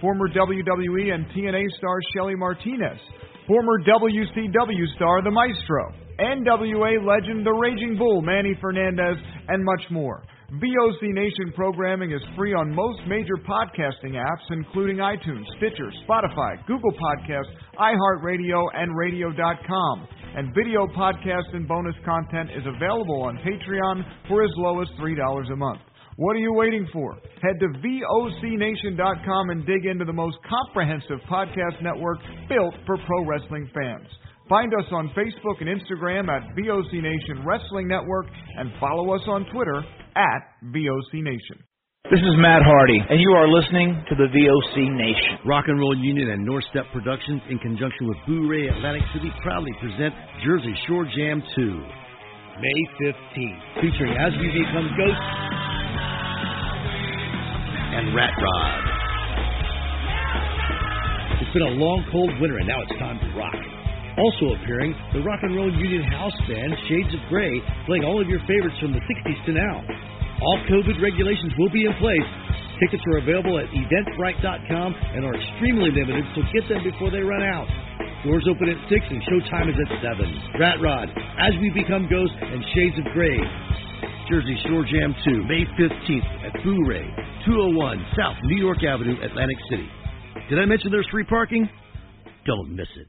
former WWE and TNA star Shelly Martinez, former WCW star The Maestro, NWA legend The Raging Bull Manny Fernandez, and much more. VOC Nation programming is free on most major podcasting apps, including iTunes, Stitcher, Spotify, Google Podcasts, iHeartRadio, and Radio.com. And video podcast and bonus content is available on Patreon for as low as $3 a month. What are you waiting for? Head to VOCNation.com and dig into the most comprehensive podcast network built for pro wrestling fans. Find us on Facebook and Instagram at VOC Nation Wrestling Network and follow us on Twitter at VOC Nation. This is Matt Hardy, and you are listening to the VOC Nation. Rock and Roll Union and North Step Productions, in conjunction with Bourré Atlantic City, proudly present Jersey Shore Jam 2, May 15th, featuring As We Become Ghosts and Rat Rod. It's been a long, cold winter, and now it's time to rock. Also appearing, the Rock and Roll Union House Band, Shades of Grey, playing all of your favorites from the 60s to now. All COVID regulations will be in place. Tickets are available at eventbrite.com and are extremely limited, so get them before they run out. Doors open at 6 and showtime is at 7. Rat Rod, As We Become Ghosts, and Shades of Grey. Jersey Shore Jam 2, May 15th at Bourré, 201 South New York Avenue, Atlantic City. Did I mention there's free parking? Don't miss it.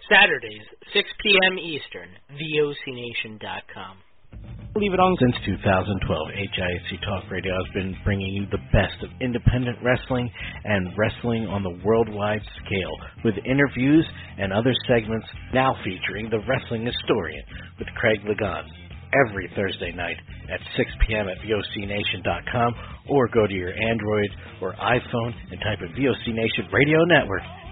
Saturdays, 6 p.m. Eastern, VOCNation.com. Leave it on. Since 2012, HIAC Talk Radio has been bringing you the best of independent wrestling and wrestling on the worldwide scale with interviews and other segments now featuring the Wrestling Historian with Craig Lagan every Thursday night at 6 p.m. at VOCNation.com or go to your Android or iPhone and type in VOC Nation Radio Network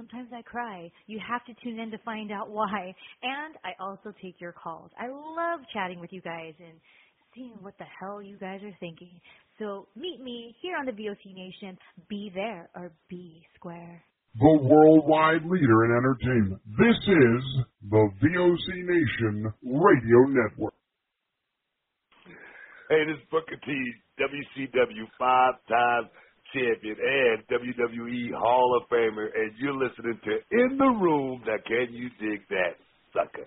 Sometimes I cry. You have to tune in to find out why. And I also take your calls. I love chatting with you guys and seeing what the hell you guys are thinking. So meet me here on the VOC Nation. Be there or be square. The worldwide leader in entertainment. This is the VOC Nation Radio Network. Hey, this is Booker T, WCW five times champion and WWE Hall of Famer, and you're listening to In the Room. Now, can you dig that, sucker?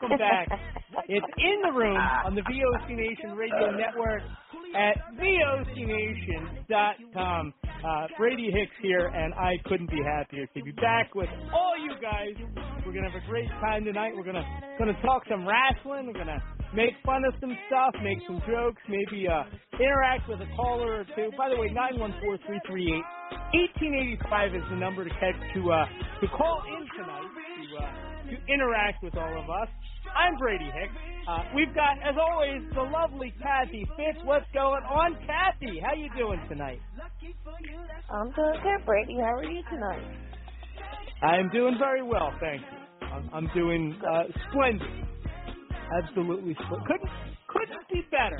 Welcome back. it's in the room on the VOC Nation Radio Network at VOCNation.com. Uh, Brady Hicks here, and I couldn't be happier to be back with all you guys. We're gonna have a great time tonight. We're gonna gonna talk some wrestling. We're gonna make fun of some stuff, make some jokes, maybe uh, interact with a caller or two. By the way, nine one four three three eight. 1885 is the number to catch to uh, to call in tonight to uh, to interact with all of us. I'm Brady Hicks. Uh, we've got, as always, the lovely Kathy Fitz. What's going on, Kathy? How you doing tonight? I'm doing good, Brady. How are you tonight? I'm doing very well, thank you. I'm, I'm doing uh, splendid. Absolutely splendid. Couldn't couldn't be better.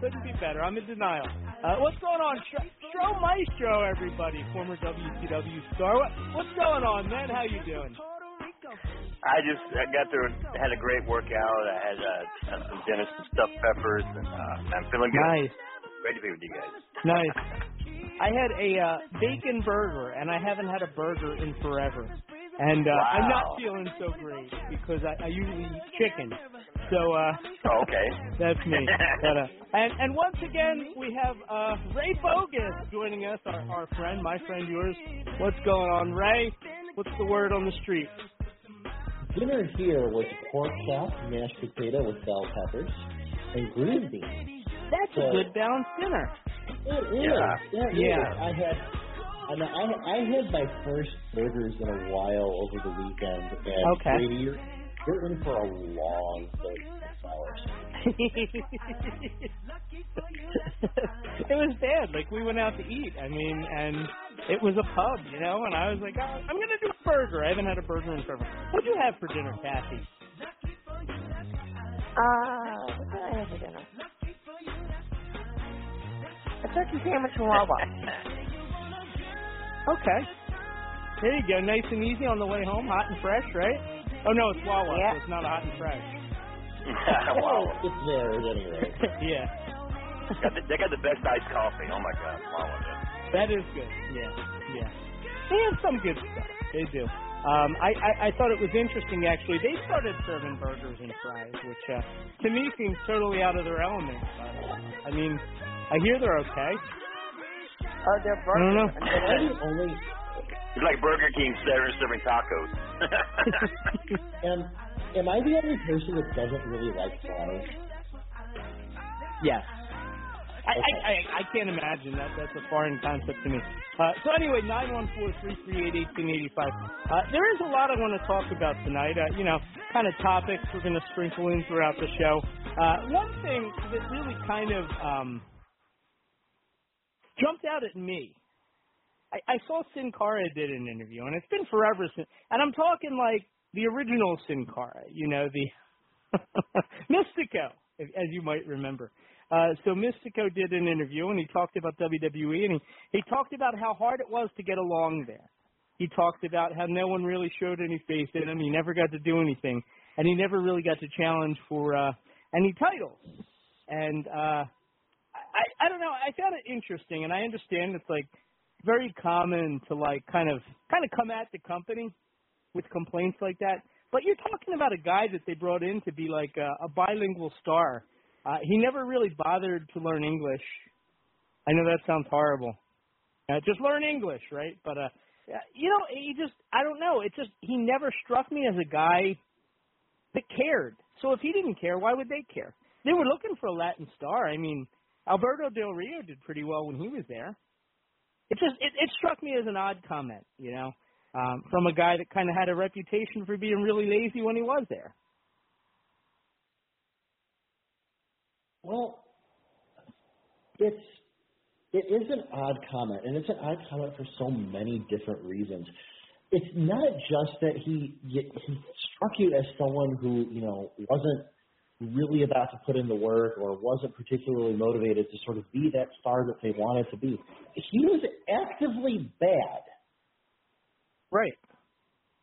Couldn't be better. I'm in denial. Uh, what's going on, Stro Maestro? Everybody, former WCW star. What, what's going on, man? How you doing? I just I got through and had a great workout. I had, uh, had some dinner, some stuffed peppers, and uh, I'm feeling good. Nice. Ready to be with you guys. Nice. I had a uh, bacon burger, and I haven't had a burger in forever. And uh, wow. I'm not feeling so great because I, I usually eat chicken. So uh, oh, okay, that's me. but, uh, and and once again we have uh, Ray Bogus joining us, our, our friend, my friend, yours. What's going on, Ray? What's the word on the street? Dinner here was pork chop, mashed potato with bell peppers, and green beans. That's so, a good balanced dinner. It is. Yeah. That yeah. Is. I had. And I, I had my first burgers in a while over the weekend, and okay. Brady, you're, you're in for a long 36 hours. it was bad. Like we went out to eat. I mean, and it was a pub, you know. And I was like, oh, I'm gonna do a burger. I haven't had a burger in forever. What'd you have for dinner, Kathy? Uh, what did I have for dinner? A turkey sandwich from Wawa. okay. There you go. Nice and easy on the way home, hot and fresh, right? Oh no, it's Wawa, yeah. so it's not hot and fresh. wow. It's there at any rate. yeah. Got the, they got the best iced coffee. Oh my god, wow. That is good. Yeah, yeah. They have some good stuff. They do. Um, I, I I thought it was interesting actually. They started serving burgers and fries, which uh, to me seems totally out of their element. But, uh, I mean, I hear they're okay. Oh, they're I don't know. Only It's like Burger King serving serving tacos. am am I the only person that doesn't really like fries? Yes. I, I, I, I can't imagine that. That's a foreign concept to me. Uh, so anyway, nine one four three three eight eighteen eighty five. Uh, there is a lot I want to talk about tonight. Uh, you know, kind of topics we're going to sprinkle in throughout the show. Uh, one thing that really kind of um, jumped out at me. I, I saw Sin Cara did an interview, and it's been forever since. And I'm talking like the original Sin Cara. You know, the Mystico, as you might remember. Uh, so Mystico did an interview and he talked about WWE and he, he talked about how hard it was to get along there. He talked about how no one really showed any faith in him. He never got to do anything, and he never really got to challenge for uh, any titles. And uh, I, I don't know. I found it interesting, and I understand it's like very common to like kind of kind of come at the company with complaints like that. But you're talking about a guy that they brought in to be like a, a bilingual star uh, he never really bothered to learn English. I know that sounds horrible. Uh, just learn English, right? But uh, you know, he just I don't know. It just he never struck me as a guy that cared. So if he didn't care, why would they care? They were looking for a Latin star. I mean, Alberto Del Rio did pretty well when he was there. It just it, it struck me as an odd comment, you know, um, from a guy that kind of had a reputation for being really lazy when he was there. Well, it's it is an odd comment, and it's an odd comment for so many different reasons. It's not just that he he struck you as someone who you know wasn't really about to put in the work or wasn't particularly motivated to sort of be that star that they wanted to be. He was actively bad. Right.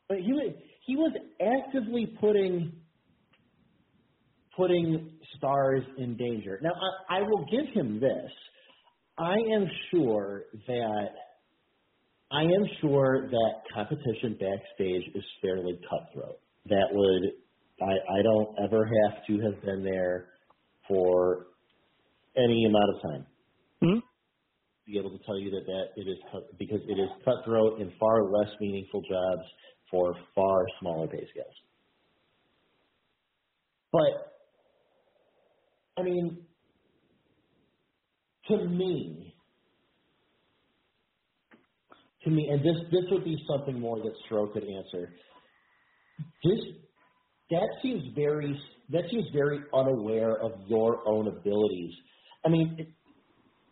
But he was he was actively putting putting stars in danger. Now, I, I will give him this. I am sure that I am sure that competition backstage is fairly cutthroat. That would I, I don't ever have to have been there for any amount of time. Hmm? Be able to tell you that that it is cut, because it is cutthroat and far less meaningful jobs for far smaller pay scales. But I mean, to me, to me, and this this would be something more that Stro could answer. This that seems very that seems very unaware of your own abilities. I mean, it,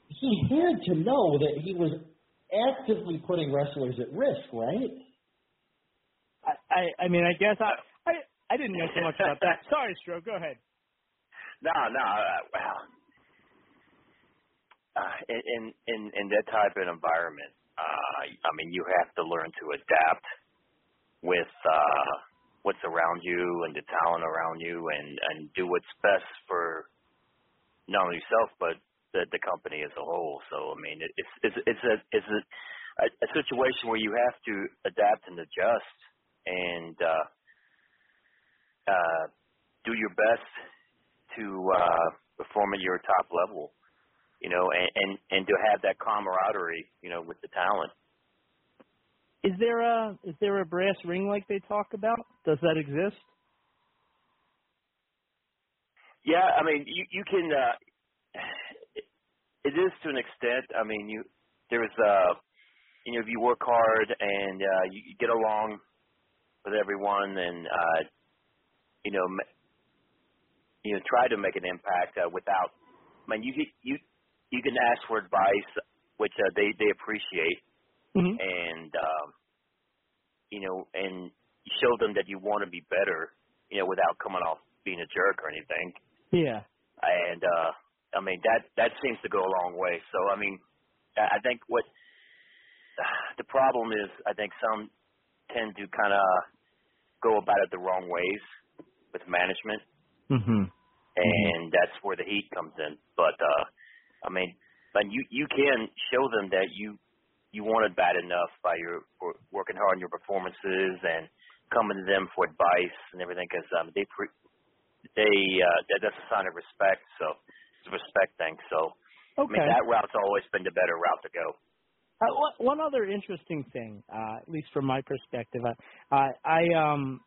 he had to know that he was actively putting wrestlers at risk, right? I, I, mean, I guess I, I, I didn't know so much about that. Sorry, Stro. Go ahead. No, no. Uh, well, uh, in in in that type of environment, uh, I mean, you have to learn to adapt with uh, what's around you and the talent around you, and and do what's best for not only yourself but the the company as a whole. So I mean, it, it's it's it's a it's a, a a situation where you have to adapt and adjust and uh, uh, do your best to uh, perform at your top level, you know, and, and and to have that camaraderie, you know, with the talent. Is there a is there a brass ring like they talk about? Does that exist? Yeah, I mean, you you can. Uh, it, is to an extent. I mean, you there's uh, you know, if you work hard and uh, you, you get along with everyone, and uh, you know, you know, try to make an impact uh, without. I mean, you you you can ask for advice, which uh, they they appreciate, Mm-hmm. and um, you know, and show them that you want to be better, you know, without coming off being a jerk or anything. Yeah. And uh, I mean that that seems to go a long way. So I mean, I I think what the problem is, I think some tend to kind of go about it the wrong ways with management, Mm-hmm. and that's where the heat comes in. But uh, I mean, but you you can show them that you you want it bad enough by your working hard on your performances and coming to them for advice and everything because um, they pre- they uh, that, that's a sign of respect. So it's a respect thing. So I mean that route's always been the better route to go. Uh, one- other interesting thing, uh, at least from my perspective, I, I, I um,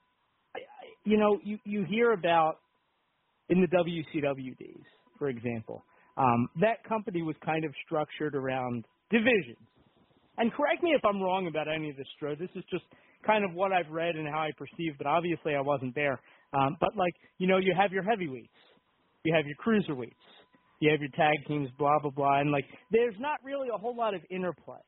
I- you know, you you hear about in the WCW days, for example, um, that company was kind of structured around divisions. And correct me if I'm wrong about any of this, Stro. This is just kind of what I've read and how I perceive, but obviously I wasn't there. Um, but like, you know, you have your heavyweights, you have your cruiserweights, you have your tag teams, blah blah blah, and like, there's not really a whole lot of interplay.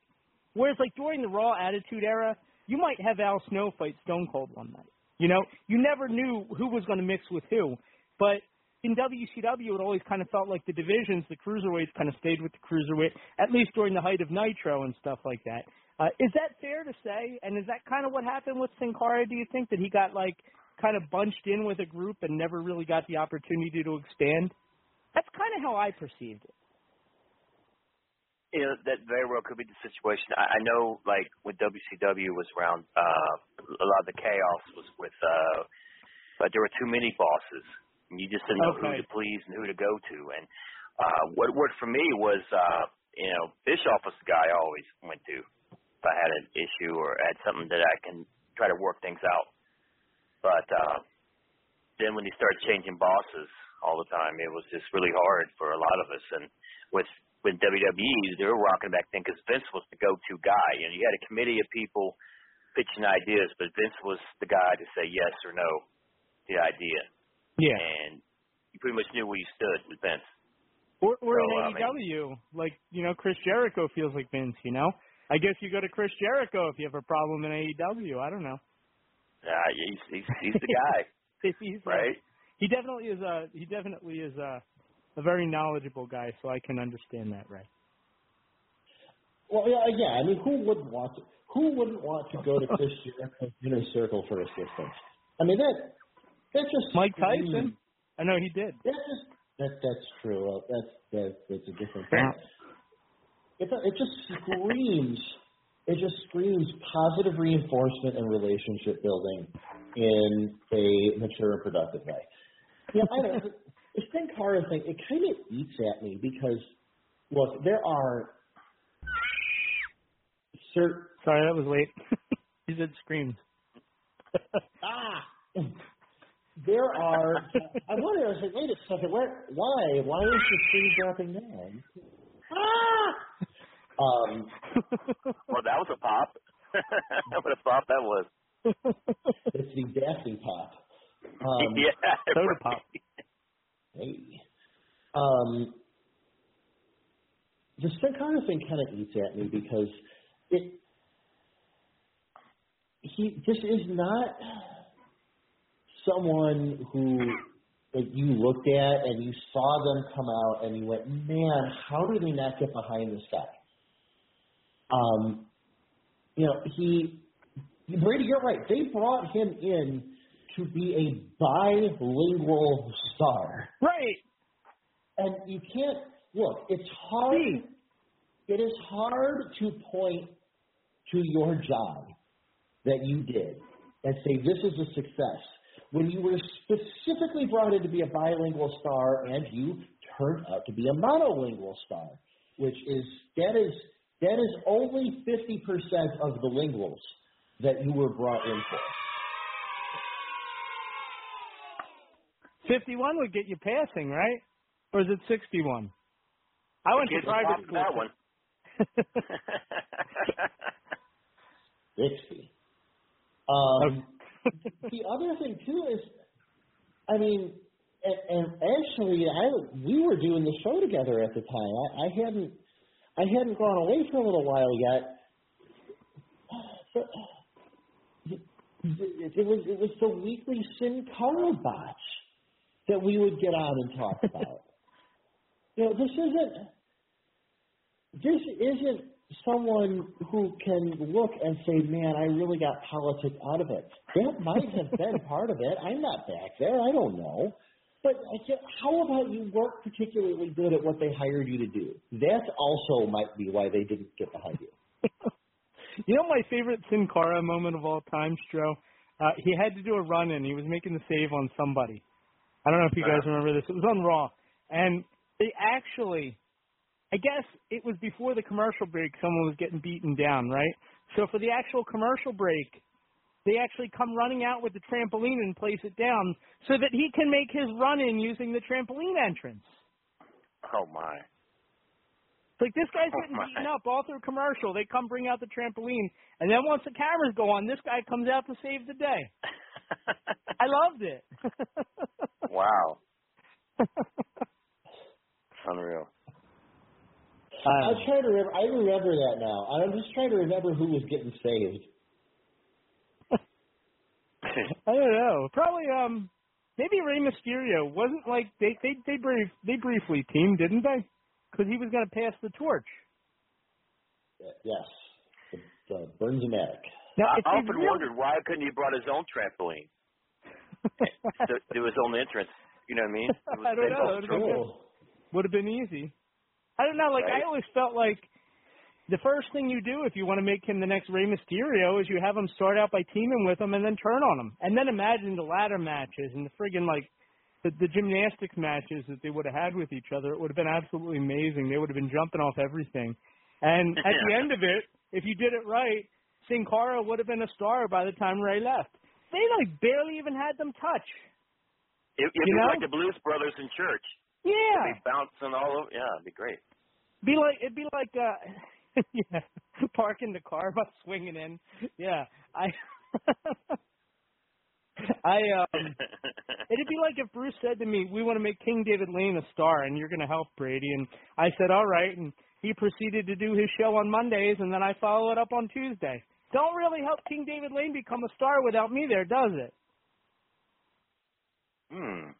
Whereas like during the Raw Attitude Era, you might have Al Snow fight Stone Cold one night. You know, you never knew who was going to mix with who. But in WCW, it always kind of felt like the divisions, the cruiserweights, kind of stayed with the cruiserweight, at least during the height of Nitro and stuff like that. Uh, is that fair to say? And is that kind of what happened with Sin Cara? Do you think that he got like kind of bunched in with a group and never really got the opportunity to expand? That's kind of how I perceived it. You know, that very well could be the situation. I, I know, like, when WCW was around, uh, a lot of the chaos was with, uh, but there were too many bosses, and you just didn't know Okay. who to please and who to go to. And uh, what worked for me was, uh, you know, Bischoff was the guy I always went to if I had an issue or had something that I can try to work things out. But uh, then when he started changing bosses all the time, it was just really hard for a lot of us. And with with WWE, they were rocking back then because Vince was the go-to guy. You know, you had a committee of people pitching ideas, but Vince was the guy to say yes or no to the idea. Yeah. And you pretty much knew where you stood with Vince. Or, or So, in I mean- AEW, like you know, Chris Jericho feels like Vince. You know, I guess you go to Chris Jericho if you have a problem in AEW. I don't know. Uh, he's he's he's the guy, He's, uh, right? he definitely is a he definitely is a a very knowledgeable guy, so I can understand that, right? Well, yeah, yeah. I mean, who wouldn't want to? Who wouldn't want to go to Chris Jericho's inner circle for assistance? I mean, that that just Mike screams- Tyson. I know he did. That just that that's true. That's that, that's a different thing. it it just screams it just screams positive reinforcement and relationship building in a mature and productive way. Yeah, I know. The Sin Cara thing, it kind of eats at me because, look, there are certain. Sorry, that was late. you said screams. ah! There are. I wonder. I was like, wait a second. Where? Why? Why is the screen dropping down? Ah! Um, well, that was a pop. what a pop that was. it's the Daphne pop. Um, yeah, soda right. pop. Hey. Um, the Sin Cara thing kind of eats at me because it. He. This is not someone who like you looked at and you saw them come out and you went, man, how did they not get behind this guy? Um, you know, he Brady, you're right. They brought him in to be a bilingual star. Right. And you can't look, it's hard it is hard to point to your job that you did and say this is a success when you were specifically brought in to be a bilingual star and you turned out to be a monolingual star, which is that is that is only fifty percent of the linguals that you were brought in for. 51 would get you passing, right? Or is it 61? I went to Kids private pop school. that one. Sixty. Um, the other thing too is, I mean, and, and actually, I we were doing the show together at the time. I, I hadn't I hadn't gone away for a little while yet. It, it was it was the weekly Sin Cara botch that we would get on and talk about. you know, this isn't this isn't someone who can look and say, "Man, I really got politics out of it." That might have been part of it. I'm not back there. I don't know. But I said, how about you weren't particularly good at what they hired you to do? That also might be why they didn't get behind you. You know my favorite Sin Cara moment of all time, Stro? Uh, he had to do a run in. He was making the save on somebody. I don't know if you guys remember this. It was on Raw. And they actually, I guess it was before the commercial break, someone was getting beaten down, right? So for the actual commercial break, they actually come running out with the trampoline and place it down so that he can make his run in using the trampoline entrance. Oh my. It's like this guy's Oh, getting my. beaten up all through commercial. They come bring out the trampoline, and then once the cameras go on, this guy comes out to save the day. I loved it. Wow. Unreal. I'm trying to remember. I remember that now. I'm just trying to remember who was getting saved. I don't know. Probably um maybe Rey Mysterio wasn't like they they they brief they briefly teamed, didn't they? Because he was going to pass the torch. Yes, the, the Bernzomatic. Now, I if often really- wondered why couldn't he brought his own trampoline to do his own entrance. You know what I mean? It was I don't know. pinball would've been Would have been easy. I don't know. Like Right? I always felt like the first thing you do if you want to make him the next Rey Mysterio is you have him start out by teaming with him and then turn on him, and then imagine the ladder matches and the friggin' like the, the gymnastics matches that they would have had with each other. It would have been absolutely amazing. They would have been jumping off everything. And at the end of it, if you did it right, Sin Cara would have been a star by the time Rey left. They like barely even had them touch. It, You be know? like the Blues Brothers in church. Yeah. They'd be bouncing all over. Yeah, it'd be great. Be like it'd be like uh yeah, parking the car by swinging in. Yeah, I I um it'd be like if Bruce said to me, "We want to make King David Lane a star, and you're going to help Brady." And I said, "All right." And he proceeded to do his show on Mondays, and then I follow it up on Tuesday. Don't really help King David Lane become a star without me there, does it? Hmm.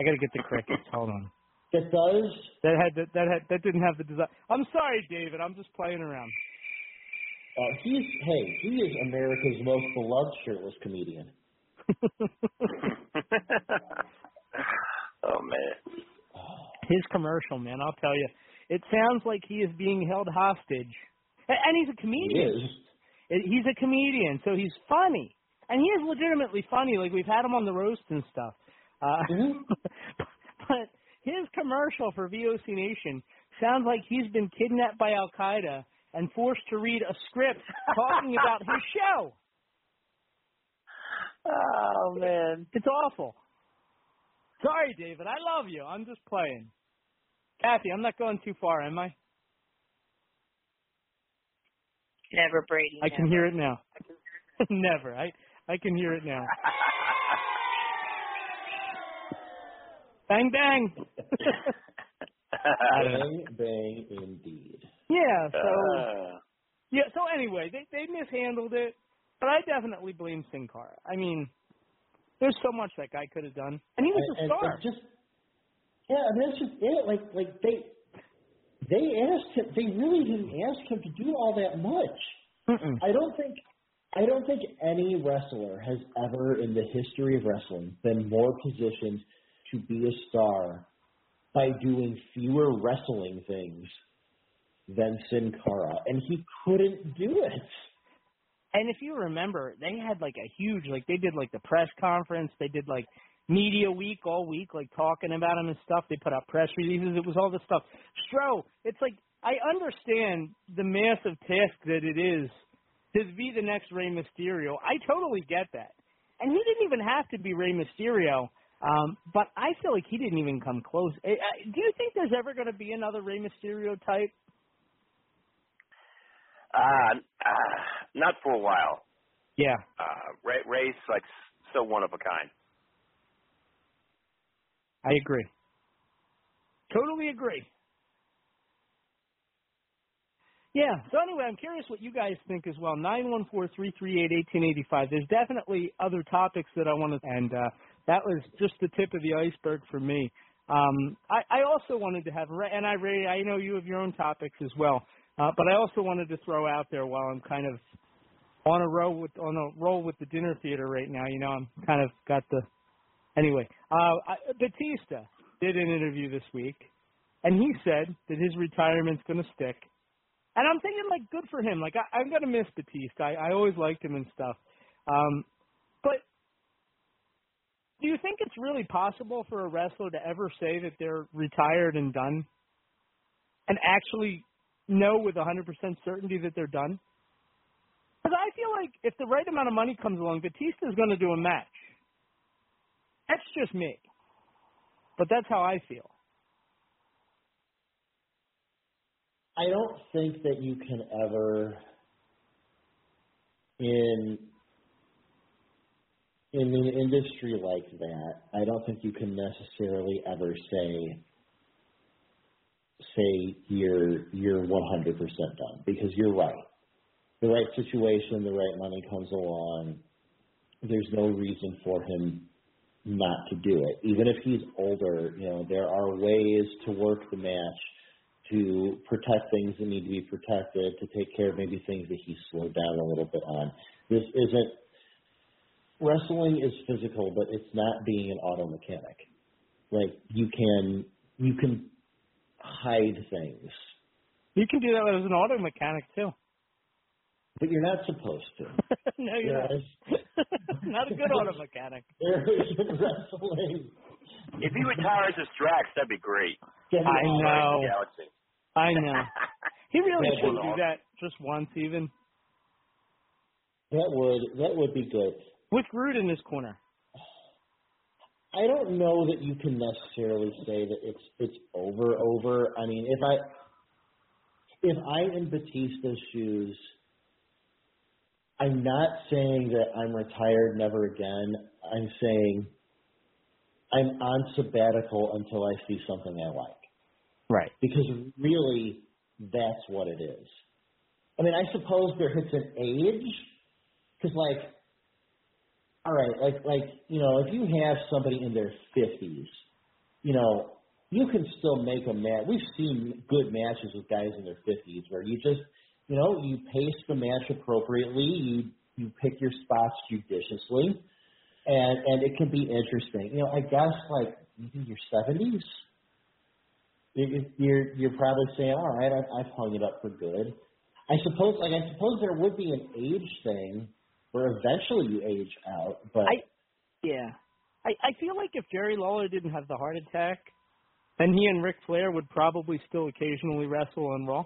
I got to get the crickets. Hold on. That does. That had that that had that didn't have the design. I'm sorry, David. I'm just playing around. Uh, he's hey, he is America's most beloved shirtless comedian. oh man. His commercial, man, I'll tell you. it sounds like he is being held hostage. And he's a comedian. He is. He's a comedian, so he's funny, and he is legitimately funny. Like we've had him on the roast and stuff. Uh, but his commercial for VOC Nation sounds like he's been kidnapped by Al Qaeda and forced to read a script talking about his show. Oh man, it's awful. Sorry, David. I love you. I'm just playing. Kathy, I'm not going too far, am I? Never, Brady. I can hear it now. Never. I I can hear it now. bang bang. I don't know. Bang, bang, indeed. Yeah. So Uh, yeah. So anyway, they they mishandled it, but I definitely blame Sin Cara. I mean, there's so much that guy could have done, and he was a And- and- star. and just yeah, I mean that's just it. Like like they they asked him. They really didn't ask him to do all that much. I don't think I don't think any wrestler has ever in the history of wrestling been more positioned to be a star by doing fewer wrestling things than Sin Cara, and he couldn't do it. And if you remember, they had like a huge, like they did like the press conference. They did like media week all week, like talking about him and stuff. They put out press releases. It was all this stuff. Stro, it's like I understand the massive task that it is to be the next Rey Mysterio. I totally get that. And he didn't even have to be Rey Mysterio. Um, but I feel like he didn't even come close. I, I, do you think there's ever going to be another Rey Mysterio type? uh, uh, not for a while. Yeah. Uh, Rey, Rey's like so one of a kind. I agree. Totally agree. Yeah. So anyway, I'm curious what you guys think as well. Nine one four three three eight eighteen eighty five. There's definitely other topics that I want to, and uh, that was just the tip of the iceberg for me. Um, I, I also wanted to have, and I Ray, I know you have your own topics as well, uh, but I also wanted to throw out there while I'm kind of on a roll with on a roll with the dinner theater right now. You know, I'm kind of got the Anyway, uh, I, Batista did an interview this week, and he said that his retirement's going to stick. And I'm thinking, like, good for him. Like, I, I'm going to miss Batista. I, I always liked him and stuff. Um, do you think it's really possible for a wrestler to ever say that they're retired and done, and actually know with 100% certainty that they're done? Because I feel like if the right amount of money comes along, Batista's going to do a match. That's just me. But that's how I feel. I don't think that you can ever in in an industry like that, I don't think you can necessarily ever say say you're you're 100% done because you're right. The right situation, the right money comes along. There's no reason for him not to do it. Even if he's older, you know, there are ways to work the match to protect things that need to be protected, to take care of maybe things that he's slowed down a little bit on. This isn't wrestling is physical, but it's not being an auto mechanic. Like you can you can hide things, You can do that as an auto mechanic too. but you're not supposed to. no, you're not. not a good auto mechanic. There is in wrestling. If he retires as Drax, that'd be great. I know. I know. He really should do that just once, even That would that would be good. With Groot in this corner. I don't know that you can necessarily say that it's it's over over. I mean, if I if I'm in Batista's shoes, I'm not saying that I'm retired never again. I'm saying I'm on sabbatical until I see something I like. Right. Because really that's what it is. I mean, I suppose there hits an age cuz like all right, like like you know, if you have somebody in their fifties, you know, you can still make a match. We've seen good matches with guys in their fifties where you just, you know, you pace the match appropriately, you you pick your spots judiciously, and and it can be interesting. You know, I guess like maybe your seventies. you- you're you're probably saying, all right, I've, I've hung it up for good. I suppose, like I suppose there would be an age thing where eventually you age out, but I yeah. I I feel like if Jerry Lawler didn't have the heart attack, then he and Ric Flair would probably still occasionally wrestle on Raw.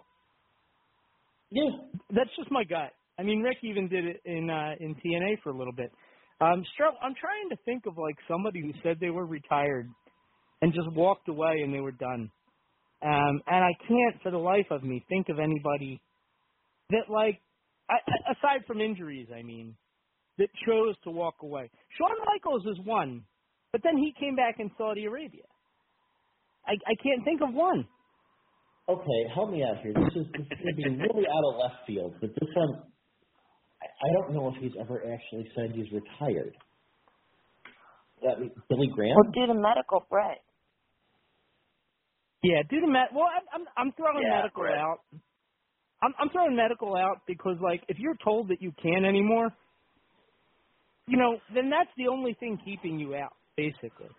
Yeah. That's just my gut. I mean, Ric even did it in uh in TNA for a little bit. Um str- I'm trying to think of like somebody who said they were retired and just walked away and they were done. Um and I can't for the life of me think of anybody that like I, I- aside from injuries, I mean, that chose to walk away. Shawn Michaels is one, but then he came back in Saudi Arabia. I I can't think of one. okay, help me out here. This is this is gonna be really out of left field, but this one, I, I don't know if he's ever actually said he's retired. That Billy Graham. Well, due to medical, Bret. Yeah, due to med. Well, I'm I'm, I'm throwing Yeah, medical right. out. I'm I'm throwing medical out because like if you're told that you can't anymore, you know, then that's the only thing keeping you out, basically.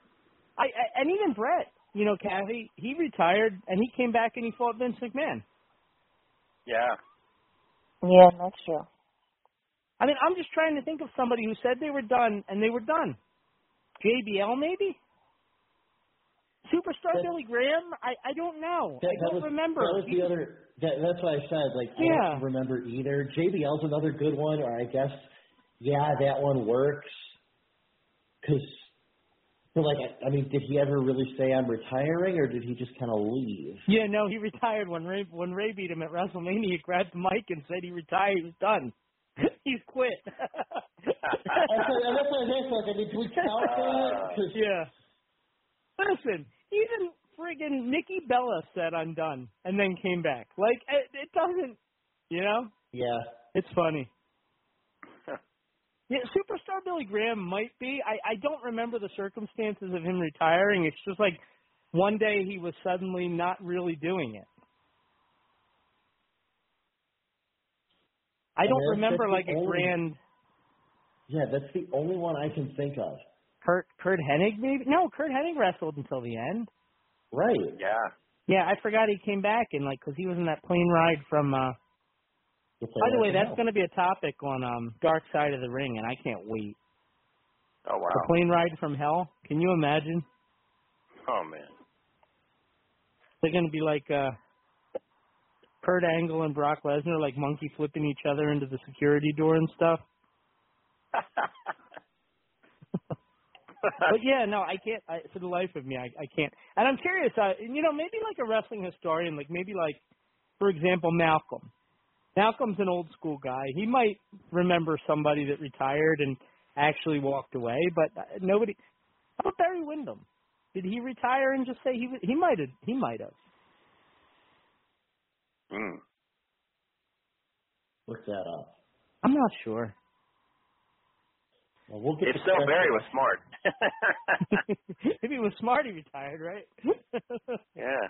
I, I and even Bret, you know, Kathy, he retired and he came back and he fought Vince McMahon. Yeah. Yeah, that's true. I mean, I'm just trying to think of somebody who said they were done and they were done. JBL maybe? Superstar That- Billy Graham? I I don't know. That, I don't was, remember. That was the other. That, that's what I said. Like I Yeah. don't remember either. JBL's another good one, or I guess, yeah, that one works. Because, like, I, I mean, did he ever really say I'm retiring, or did he just kind of leave? Yeah, no, he retired when Rey when Rey beat him at WrestleMania. He grabbed the mic and said he retired. He was done. He's quit. that's what, that's what I was. Like, I mean, do we count that? yeah. Listen, even friggin' Nikki Bella said I'm done and then came back. Like it, it doesn't, you know. yeah. It's funny. Yeah, superstar Billy Graham might be. I I don't remember the circumstances of him retiring. It's just like one day he was suddenly not really doing it. I don't remember like a only- grand Yeah, that's the only one I can think of. Kurt Curt Hennig maybe. No, Curt Hennig wrestled until the end. Right. Yeah. Yeah, I forgot he came back and like because he was in that plane ride from. uh The By the way, that's going to be a topic on um Dark Side of the Ring, and I can't wait. Oh wow. The plane ride from hell. Can you imagine? Oh man. They're going to be like uh Kurt Angle and Brock Lesnar, like monkey flipping each other into the security door and stuff. but yeah, no, I can't. I, for the life of me, I, I can't. And I'm curious. Uh, you know, maybe like a wrestling historian, like maybe like, for example, Malcolm. Malcolm's an old school guy. He might remember somebody that retired and actually walked away, but uh, nobody. How about Barry Windham? Did he retire and just say he was- he might have he might have? Mm. Look that up. I'm not sure. Well, we'll get If so, correct- Barry was smart. if he was smart, he retired, right? yeah.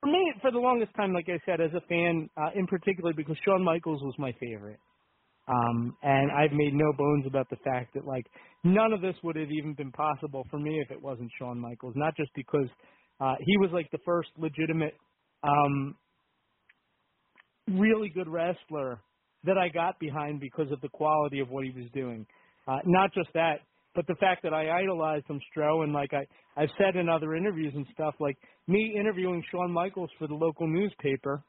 For me, for the longest time, like I said, as a fan, uh, in particular, because Shawn Michaels was my favorite. Um, and I've made no bones about the fact that like none of this would have even been possible for me if it wasn't Shawn Michaels. Not just because uh, he was like the first legitimate, um, really good wrestler that I got behind because of the quality of what he was doing. Uh, not just that, but the fact that I idolized him, Stro, and like I, I've said in other interviews and stuff, like me interviewing Shawn Michaels for the local newspaper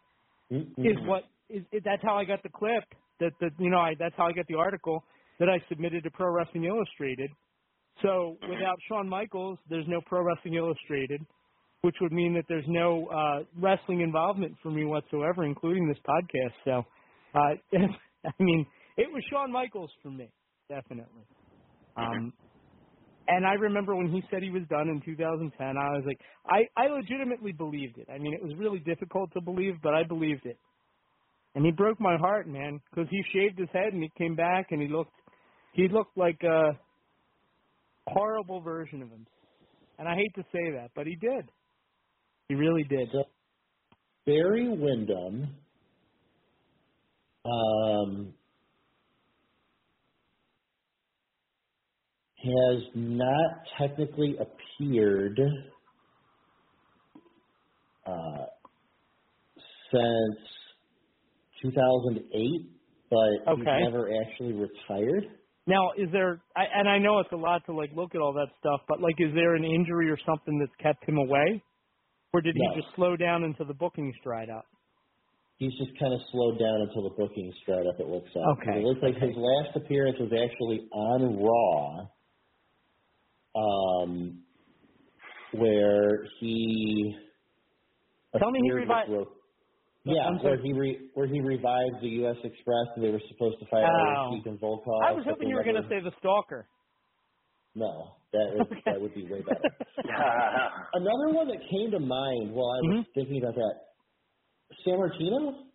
Mm-hmm. is what is that's how I got the clip that that you know I that's how I got the article that I submitted to Pro Wrestling Illustrated. So without Shawn Michaels, there's no Pro Wrestling Illustrated, which would mean that there's no uh, wrestling involvement for me whatsoever, including this podcast. So, uh, I mean, it was Shawn Michaels for me, definitely. Um, and I remember when he said he was done in 2010, I was like, I, I legitimately believed it. I mean, it was really difficult to believe, but I believed it. And he broke my heart, man, because he shaved his head and he came back and he looked, he looked like a horrible version of him. And I hate to say that, but he did. He really did. So, Barry Windham um, has not technically appeared uh, since 2008, but Okay. he's never actually retired. Now, is there? I, and I know it's a lot to like look at all that stuff, but like, is there an injury or something that's kept him away, or did No. he just slow down until the bookings dried up? He's just kind of slowed down until the bookings dried up. It looks like. Okay, It looks like his last appearance was actually on Raw, um, where he. Tell me he revived- Yeah, where he re- where he revived the U.S. Express, and they were supposed to fight Oh. Sheik and Volkoff. I was but hoping they you were going to say the stalker. No, that is, that would be way better. Another one that came to mind while I was Mm-hmm. thinking about that, Sammartino.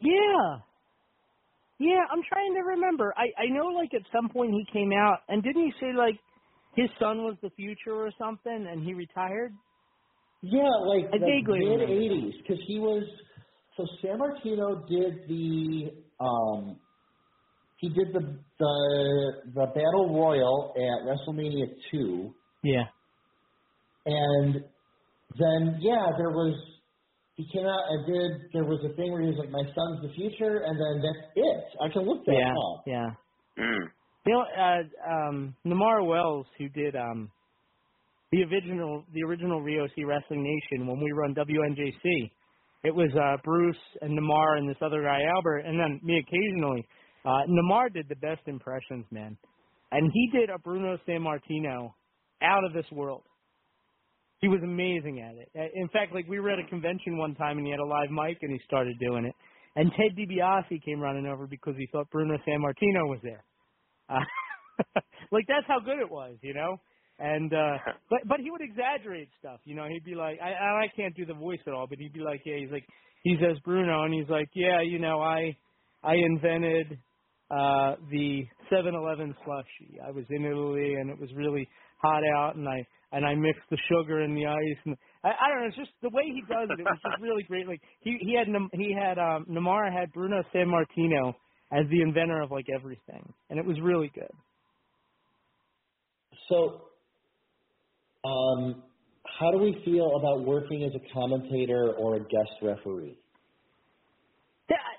Yeah. Yeah, I'm trying to remember. I I know like at some point he came out and didn't he say like his son was the future or something and he retired? Yeah, like I the mid '80s, because he was. So Sammartino did the um, he did the the the battle royal at WrestleMania two, Yeah. and then yeah, there was he came out and did there was a thing where he was like, my son's the future, and then that's it. I can look that Yeah. up. Yeah. Mm. You know, uh, um, Namar Wells, who did um, the original the original VOC Wrestling Nation when we run WNJC, it was uh, Bruce and Namar and this other guy Albert, and then me occasionally. Uh, Namar did the best impressions, man, and he did a Bruno Sammartino out of this world. He was amazing at it. Uh, In fact, like we were at a convention one time and he had a live mic and he started doing it. And Ted DiBiase came running over because he thought Bruno Sammartino was there. Uh, like that's how good it was, you know. And uh but but he would exaggerate stuff, you know. He'd be like, I I can't do the voice at all, but he'd be like, yeah, he's like, he says Bruno, and he's like, yeah, you know, I I invented uh the 7-Eleven slushy. I was in Italy and it was really hot out, and I and I mixed the sugar and the ice, and I, I don't know, it's just the way he does it. It was just really great. Like he he had he had um Namara had Bruno Sammartino as the inventor of like everything, and it was really good. So, um, how do we feel about working as a commentator or a guest referee?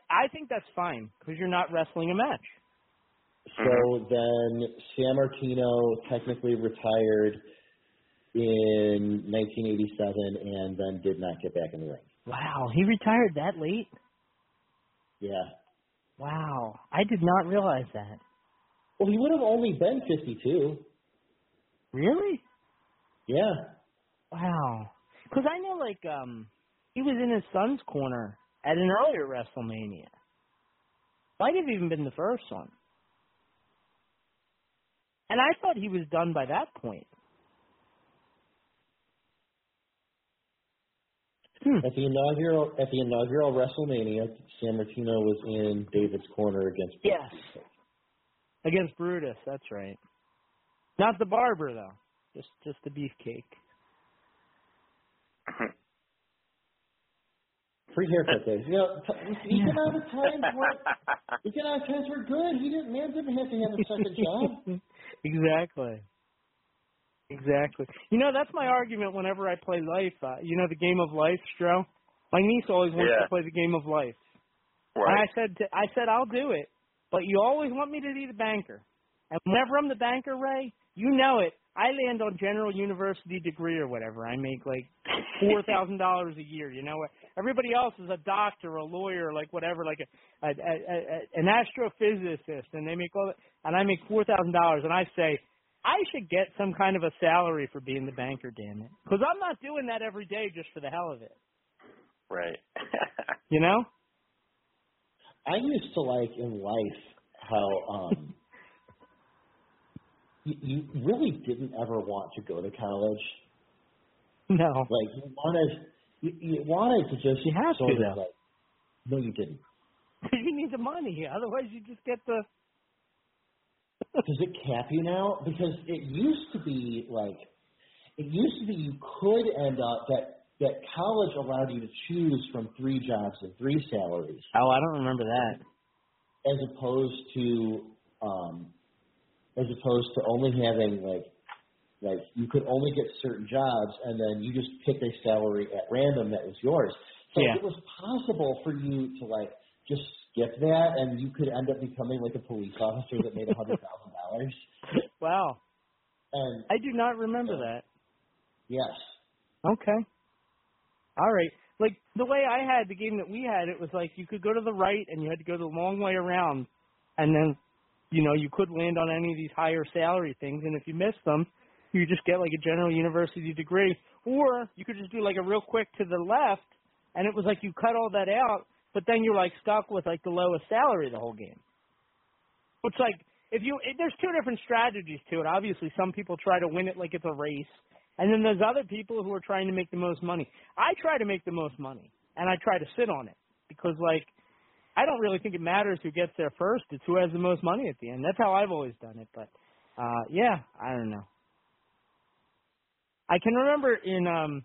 I think that's fine because you're not wrestling a match. So then Sammartino technically retired in 1987 and then did not get back in the ring. Wow, he retired that late. Yeah. Wow, I did not realize that. Well, he would have only been 52. Really? Yeah. Wow. Because I know, like, um, he was in his son's corner at an earlier WrestleMania. Might have even been the first one. And I thought he was done by that point. Hmm. At the inaugural at the inaugural WrestleMania, Sammartino was in David's corner against. Yes. Against Brutus, that's right. Not the barber though. Just just the beefcake. Free haircut days. You know, t- economic times were economic times were good. He didn't man didn't have to have a second job. exactly. Exactly. You know, that's my argument whenever I play life. Uh, you know the game of life, Stro? My niece always wants Yeah. to play the game of life. And Right. I said to, I said I'll do it, but you always want me to be the banker. And whenever I'm the banker, Ray, you know it. I land on general university degree or whatever. I make like four thousand dollars a year. You know, what? everybody else is a doctor, a lawyer, like whatever, like a, a, a, a an astrophysicist, and they make all. That, and I make four thousand dollars, and I say I should get some kind of a salary for being the banker. Damn it, because I'm not doing that every day just for the hell of it. Right. You know? I used to like in life how um you, you really didn't ever want to go to college. No. Like you wanted you, you wanted to just You have to, of though. like no you didn't. you need the money, otherwise you just get the. Does it cap you now? Because it used to be like it used to be you could end up that that college allowed you to choose from three jobs and three salaries. Oh, I don't remember that. As opposed to um as opposed to only having like Like you could only get certain jobs, and then you just pick a salary at random that was yours. So Yeah. it was possible for you to like just skip that, and you could end up becoming like a police officer that made a hundred thousand dollars. Wow. And I do not remember that. yes, Okay. All right. Like the way I had the game that we had, it was like you could go to the right and you had to go the long way around, and then, you know, you could land on any of these higher salary things, and if you missed them, you just get like a general university degree, or you could just do like a real quick to the left, and it was like you cut all that out, but then you're like stuck with like the lowest salary the whole game. It's like if you it, there's two different strategies to it. Obviously, some people try to win it like it's a race, and then there's other people who are trying to make the most money. I try to make the most money, and I try to sit on it because like I don't really think it matters who gets there first. It's who has the most money at the end. That's how I've always done it. But uh yeah, I don't know. I can remember in um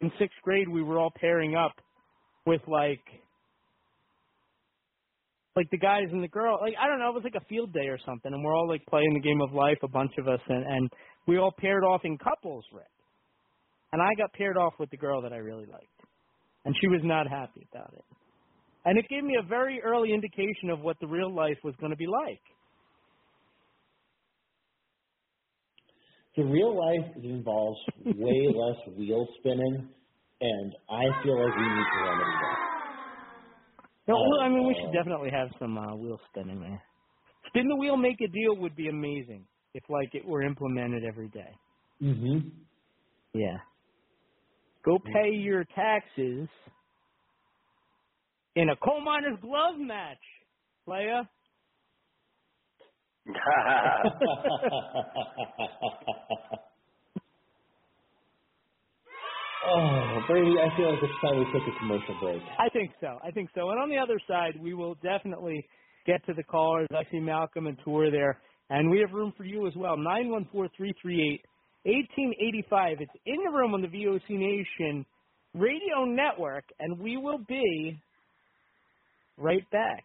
in sixth grade we were all pairing up with like like the guys and the girl like I don't know, it was like a field day or something and we're all like playing the game of life, a bunch of us and, and we all paired off in couples, Rick. And I got paired off with the girl that I really liked. And she was not happy about it. And it gave me a very early indication of what the real life was going to be like. the real life involves way less wheel spinning, and I feel like we need to remedy that. No, well, I mean, we should definitely have some uh, wheel spinning there. Spin the wheel, make a deal would be amazing if like it were implemented every day. Mm-hmm. Yeah. Go pay your taxes in a coal miner's glove match, playa. oh, Brady, I feel like it's time we took a commercial break. I think so. I think so. And on the other side, we will definitely get to the callers. I see Malcolm and Tour there, and we have room for you as well. Nine one four three three eight eighteen eighty five. It's in the room on the VOC Nation Radio Network, and we will be right back.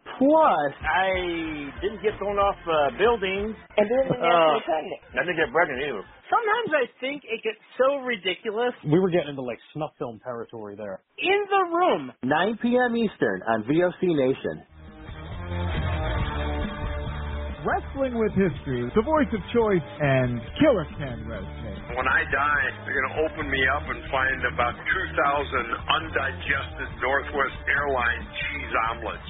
Plus, I didn't get thrown off uh, buildings. And didn't get Uh, pregnant. I didn't get pregnant either. Sometimes I think it gets so ridiculous. we were getting into like snuff film territory there. In the Room. 9 p.m. Eastern on VOC Nation. Wrestling with History, the voice of choice, and Killer Ken Resnick. When I die, they're going to open me up and find about 2,000 undigested Northwest Airlines cheese omelets.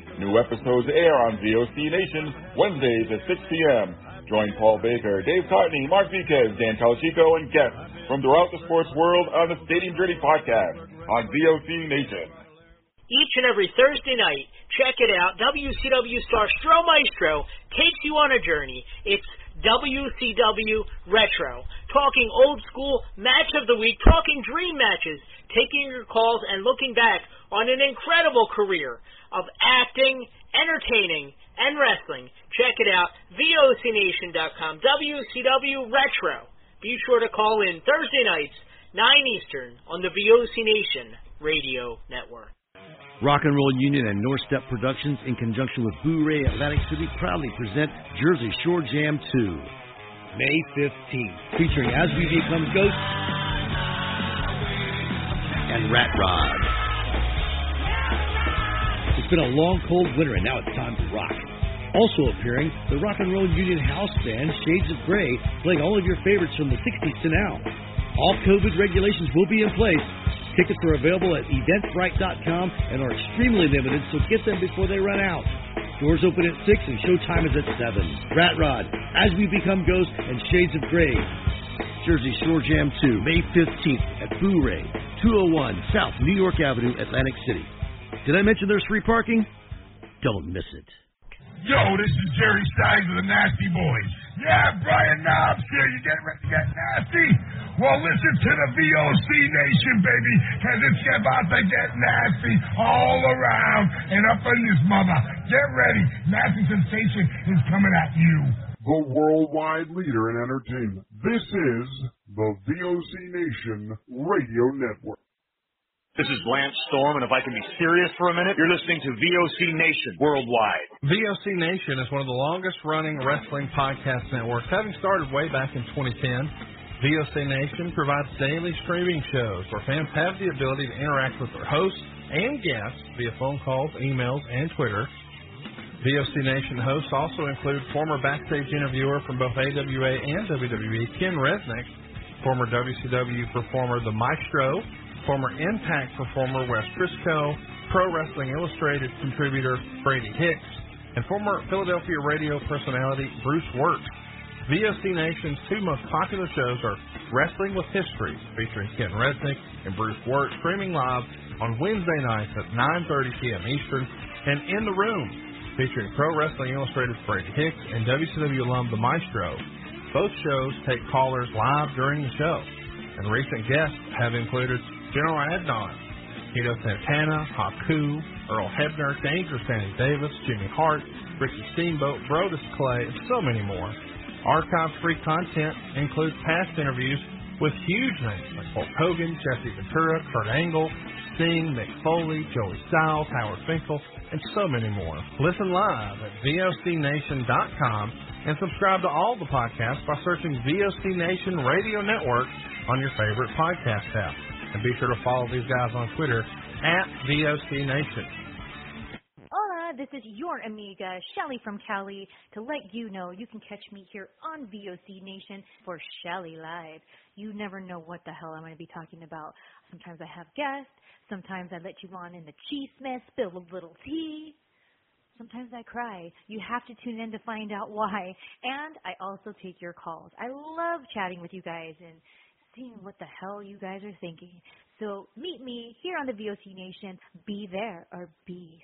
New episodes air on VOC Nation Wednesdays at 6 p.m. Join Paul Baker, Dave Cotney, Mark Viquez, Dan Calachico, and guests from throughout the sports world on the Stadium Journey podcast on VOC Nation. Each and every Thursday night, check it out. WCW star Stro Maestro takes you on a journey. It's WCW Retro. Talking old school match of the week, talking dream matches, taking your calls and looking back on an incredible career of acting, entertaining, and wrestling. Check it out, VOCNation.com, WCW Retro. Be sure to call in Thursday nights, 9 Eastern, on the VOC Nation Radio Network. Rock and Roll Union and North Step Productions, in conjunction with Bourré Atlantic City, proudly present Jersey Shore Jam 2, May 15th, featuring As We Become Ghosts and Rat Rod. It's been a long, cold winter, and now it's time to rock. Also appearing, the Rock and Roll Union House Band Shades of Grey, playing all of your favorites from the 60s to now. All COVID regulations will be in place. Tickets are available at eventbrite.com and are extremely limited, so get them before they run out. Doors open at 6 and showtime is at 7. Rat Rod, As We Become Ghosts, and Shades of Grey. Jersey Shore Jam 2, May 15th at Bourré, 201 South New York Avenue, Atlantic City. Did I mention there's free parking? Don't miss it. Yo, this is Jerry Steins of the Nasty Boys. Yeah, Brian Knobbs here. You getting ready to get nasty? Well, listen to the VOC Nation, baby, because it's about to get nasty all around and up in this mother. Get ready. Nasty Sensation is coming at you. The worldwide leader in entertainment. This is the VOC Nation Radio Network. This is Lance Storm, and if I can be serious for a minute, you're listening to VOC Nation worldwide. VOC Nation is one of the longest running wrestling podcast networks, having started way back in 2010. VOC Nation provides daily streaming shows where fans have the ability to interact with their hosts and guests via phone calls, emails, and Twitter. VOC Nation hosts also include former backstage interviewer from both AWA and WWE, Ken Resnick, former WCW performer The Maestro, former Impact performer Wes Briscoe, Pro Wrestling Illustrated contributor Brady Hicks, and former Philadelphia radio personality Bruce Wirt. VOC Nation's two most popular shows are Wrestling with History, featuring Ken Resnick and Bruce Wirt, streaming live on Wednesday nights at 9.30 p.m. Eastern, and In the Room, featuring Pro Wrestling Illustrated's Brady Hicks and WCW alum The Maestro. Both shows take callers live during the show, and recent guests have included General Adnan, Tito Santana, Haku, Earl Hebner, Dangerous Danny Davis, Jimmy Hart, Ricky Steamboat, Brodus Clay, and so many more. Archive free content includes past interviews with huge names like Hulk Hogan, Jesse Ventura, Kurt Angle, Sting, Mick Foley, Joey Styles, Howard Finkel, and so many more. Listen live at VOCNation.com and subscribe to all the podcasts by searching VOC Nation Radio Network on your favorite podcast app. And be sure to follow these guys on Twitter at VOC Nation. Hola, this is your amiga, Shelly from Cali, to let you know you can catch me here on VOC Nation for Shelly Live. You never know what the hell I'm going to be talking about. Sometimes I have guests, sometimes I let you on in the cheese mess, spill a little tea. Sometimes I cry. You have to tune in to find out why. And I also take your calls. I love chatting with you guys and seeing what the hell you guys are thinking. So meet me here on the VOC Nation. Be there or be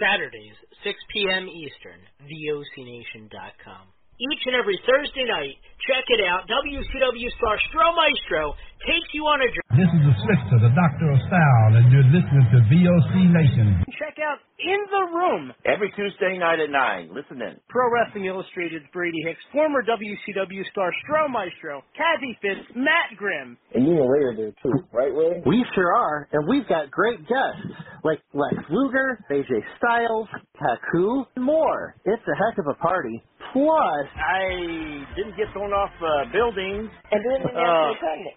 Saturdays, 6 p.m. Eastern, VOCNation.com. Each and every Thursday night, check it out. WCW star Stro Maestro takes you on a journey. This is the Slickster, the Doctor of Style, and you're listening to VOC Nation. Check out In the Room. Every Tuesday night at 9. Listen in. Pro Wrestling Illustrated's Brady Hicks, former WCW star Stro Maestro, Kathy Fitz, Matt Grimm. And you and Ray are there too, right, Ray? We sure are, and we've got great guests like Lex Luger, AJ Styles, Haku, and more. It's a heck of a party. Plus, I didn't get thrown off uh, buildings. And didn't Uh, get pregnant.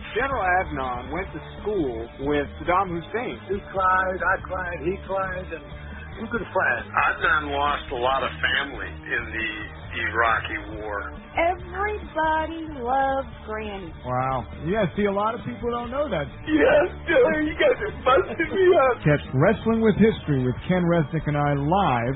General Adnan went to school with Saddam Hussein. He cried, I cried, he cried, and we're good friends. Adnan lost a lot of family in the Iraqi war. Everybody loves Granny. Wow. Yeah, see, a lot of people don't know that. Yes, Diller, you guys are busting me up. Catch Wrestling with History with Ken Resnick and I live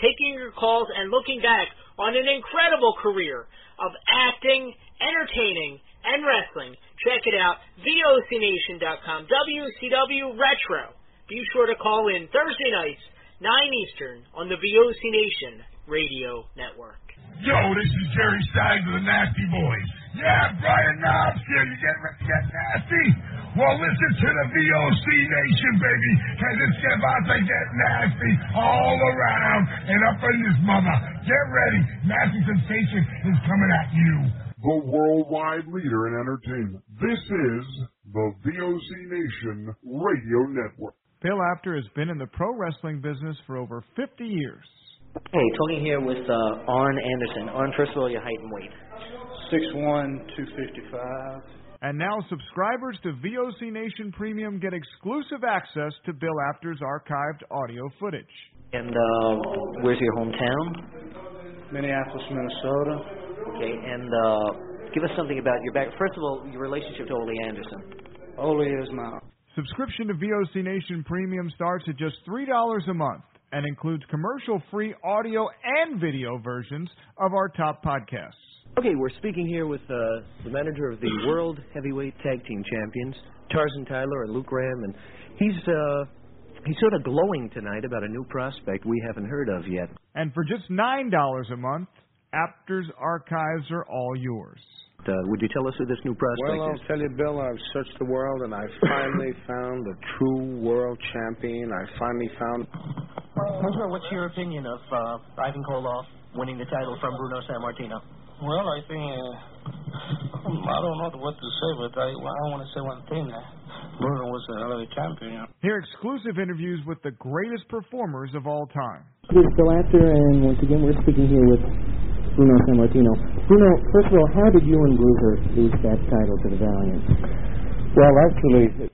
taking your calls and looking back on an incredible career of acting, entertaining, and wrestling. Check it out. VOCNation.com. WCW Retro. Be sure to call in Thursday nights, 9 Eastern, on the VOC Nation Radio Network. Yo, this is Jerry Stein of the Nasty Boys. Yeah, Brian Knobbs here. You get, get nasty? Well, listen to the VOC Nation, baby, because it's about to get nasty all around and up in this mother. Get ready. Nasty Sensation is coming at you. The worldwide leader in entertainment. This is the VOC Nation Radio Network. Bill Apter has been in the pro wrestling business for over 50 years. Hey, talking here with uh, Arn Anderson. Arn, first of all, your height and weight. Six one, two fifty five. And now subscribers to VOC Nation Premium get exclusive access to Bill Apter's archived audio footage. And uh, where's your hometown? Minneapolis, Minnesota. Okay, and uh, give us something about your back. First of all, your relationship to Ole Anderson. Ole is my. Subscription to VOC Nation Premium starts at just $3 a month and includes commercial free audio and video versions of our top podcasts. Okay, we're speaking here with uh, the manager of the World Heavyweight Tag Team Champions, Tarzan Tyler and Luke Graham, and he's uh, he's sort of glowing tonight about a new prospect we haven't heard of yet. And for just nine dollars a month, Apter's archives are all yours. Uh, would you tell us who this new prospect well, I'll is? tell you, Bill, I've searched the world and I finally found the true world champion. I finally found. Hunter, what's your opinion of uh, Ivan Koloff winning the title from Bruno Sammartino? Well, I think uh, I don't know what to say, but I, I want to say one thing. Bruno was another champion. Hear exclusive interviews with the greatest performers of all time. This is Bill Apter, and once again, we're speaking here with Bruno Sammartino. Bruno, first of all, how did you and Bruiser lose that title to the Valiant? Well, actually,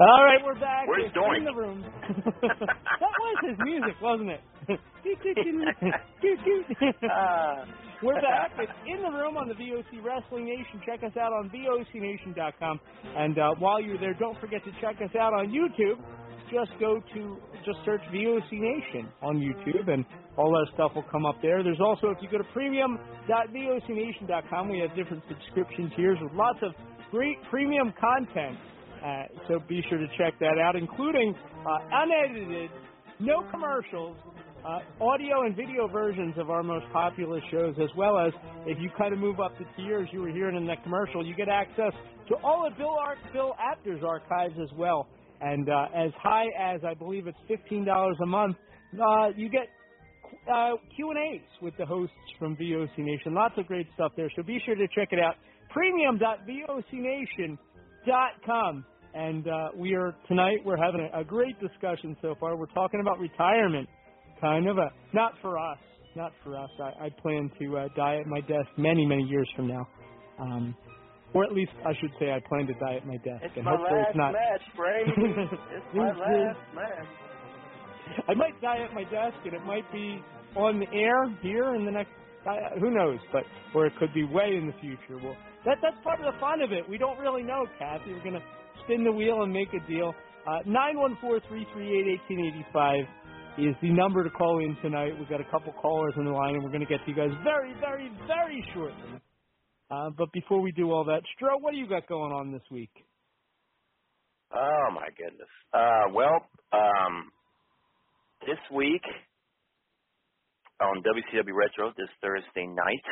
All right, we're back. Where's It's Doink? in the room. that was his music, wasn't it? uh, we're back. It's in the room on the VOC Wrestling Nation. Check us out on VOCNation.com. And uh, while you're there, don't forget to check us out on YouTube. Just go to just search VOC Nation on YouTube, and all that stuff will come up there. There's also, if you go to premium.vocnation.com, we have different subscription tiers with lots of great premium content. Uh, so be sure to check that out, including uh, unedited, no commercials, uh, audio and video versions of our most popular shows, as well as if you kind of move up the tiers you were hearing in that commercial, you get access to all of Bill, Ar- Bill Apter's archives as well. And uh, as high as I believe it's fifteen dollars a month, uh, you get uh, Q and A's with the hosts from VOC Nation. Lots of great stuff there. So be sure to check it out. Premium.vocnation.com. And uh, we are tonight. We're having a, a great discussion so far. We're talking about retirement, kind of a not for us, not for us. I, I plan to uh, die at my desk many, many years from now. Um, or at least I should say I plan to die at my desk. It's and my hopefully last it's not. match, Brady. it's my last match. I might die at my desk, and it might be on the air here in the next. Uh, who knows? But or it could be way in the future. Well, that that's part of the fun of it. We don't really know, Kathy. We're gonna spin the wheel and make a deal. Uh, nine one four three three eight eighteen eighty five is the number to call in tonight. We've got a couple callers on the line, and we're gonna get to you guys very, very, very shortly. Uh, but before we do all that, Stro, what do you got going on this week? Oh my goodness. Uh, well, um, this week on WCW Retro this Thursday night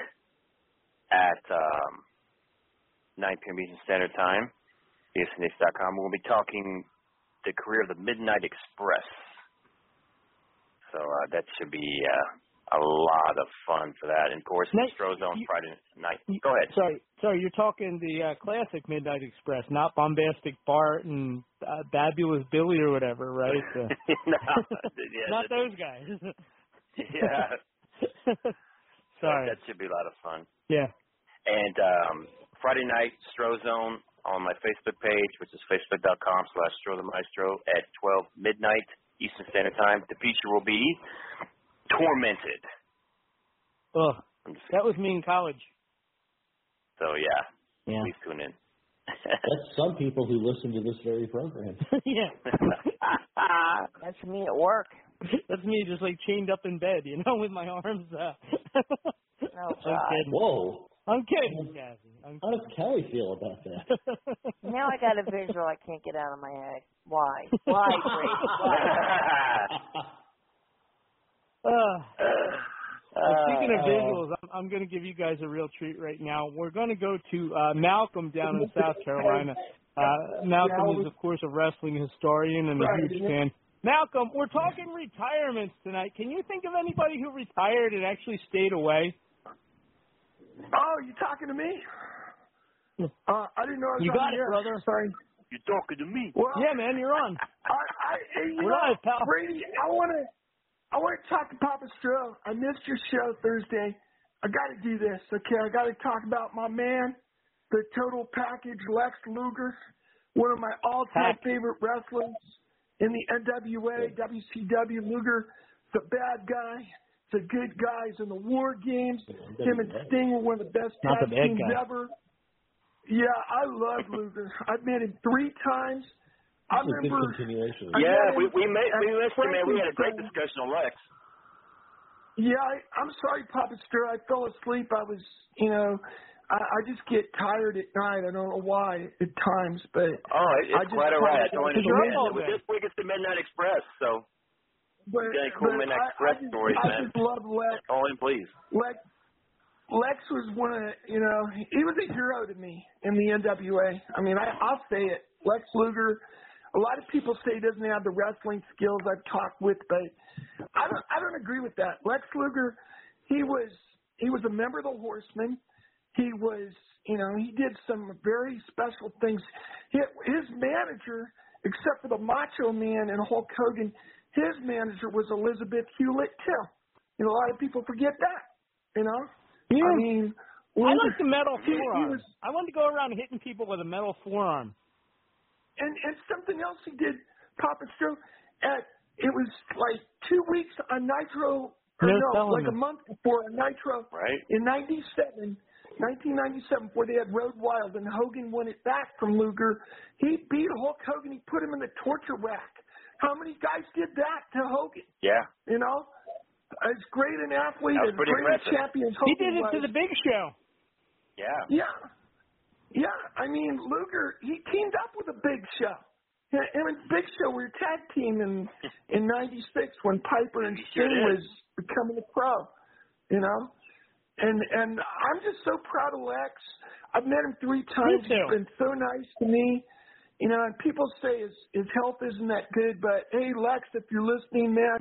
at um, 9 p.m. Eastern Standard Time, VSNX.com, we'll be talking the career of the Midnight Express. So uh, that should be uh, a lot of fun for that. And of course, on You- Friday night. Go ahead. Sorry, sorry, you're talking the uh, classic Midnight Express, not Bombastic Bart and uh, Babulous Billy or whatever, right? Uh, no, yeah, not those guys. Yeah. Sorry. That, that should be a lot of fun. Yeah. And um, Friday night, Strozone on my Facebook page, which is facebook.com slash Stro the Maestro at 12 midnight Eastern Standard Time. The feature will be Tormented. Ugh, that was me in college. So, yeah, Yeah. please tune in. That's some people who listen to this very program. yeah. That's me at work. That's me just like chained up in bed, you know, with my arms. Uh... Oh, God. Whoa. I'm kidding, Kathy. I'm How does Kelly feel about that? Now I got a visual I can't get out of my head. Why? Why, Brady? Why? Uh, uh, speaking of Uh, visuals, I'm, I'm going to give you guys a real treat right now. We're going to go to uh, Malcolm down in South Carolina. Uh, Malcolm is, of course, a wrestling historian and a huge fan. Malcolm, we're talking retirements tonight. Can you think of anybody who retired and actually stayed away? Oh, you talking to me? Uh, I didn't know I was You on got the it, air. brother. Sorry. You're talking to me. Well, Yeah, man, you're on. I, I, you We're know, live, pal. Brady, I want to, I want to talk to Papa Stro. I missed your show Thursday. I got to do this, okay? I got to talk about my man, the total package, Lex Luger, one of my all-time Heck. favorite wrestlers in the NWA, WCW. Luger, the bad guy. The good guys in the War Games. Him and Sting were one of the best Not the tag teams guy. ever. Yeah, I love Luger. I've met him three times. I This a good remember. continuation. I Yeah, met we, him we, made, at we man. We had a great discussion on Lex. Yeah, I, I'm sorry, Papa Stir. I fell asleep. I was, you know, I, I just get tired at night. I don't know why at times, but Oh, it, I it's just quite all right. I called don't it understand. the It was this week it's the Midnight Express, so but, cool but Midnight I, Express I just, stories, I man. just love Lex. call in, please. Lex, Lex was one of, you know, he was a hero to me in the NWA. I mean, I, I'll say it. Lex Luger. A lot of people say he doesn't have the wrestling skills I've talked with, but I don't. I don't agree with that. Lex Luger, he was he was a member of the Horsemen. He was, you know, he did some very special things. He, his manager, except for the Macho Man and Hulk Hogan, his manager was Elizabeth Hulette too. You know, a lot of people forget that. You know, Yeah. I mean, I like the metal he- he forearm. was- I want to go around hitting people with a metal forearm. and and something else he did, Papa Stro, at it was like two weeks on Nitro, or No no, like a month before on Nitro Right. in '97. 1997, before they had Road Wild and Hogan won it back from Luger, he beat Hulk Hogan. He put him in the torture rack. How many guys did that to Hogan? Yeah. You know, as great an athlete, That as pretty great a champion as He did it was, to the Big Show. Yeah. yeah. Yeah. I mean, Luger, he teamed up with a Big Show. Yeah, Him and Big Show were a tag team in in '96 when Piper and He sure Sting was becoming a pro. You know, and and I'm just so proud of Lex. I've met him three times. too. He's been so nice to me. You know, and people say his his health isn't that good, but hey, Lex, if you're listening, man,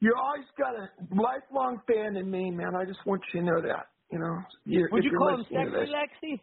you always got a lifelong fan in me, man. I just want you to know that. You know, you're, Would you call him sexy. Lexi?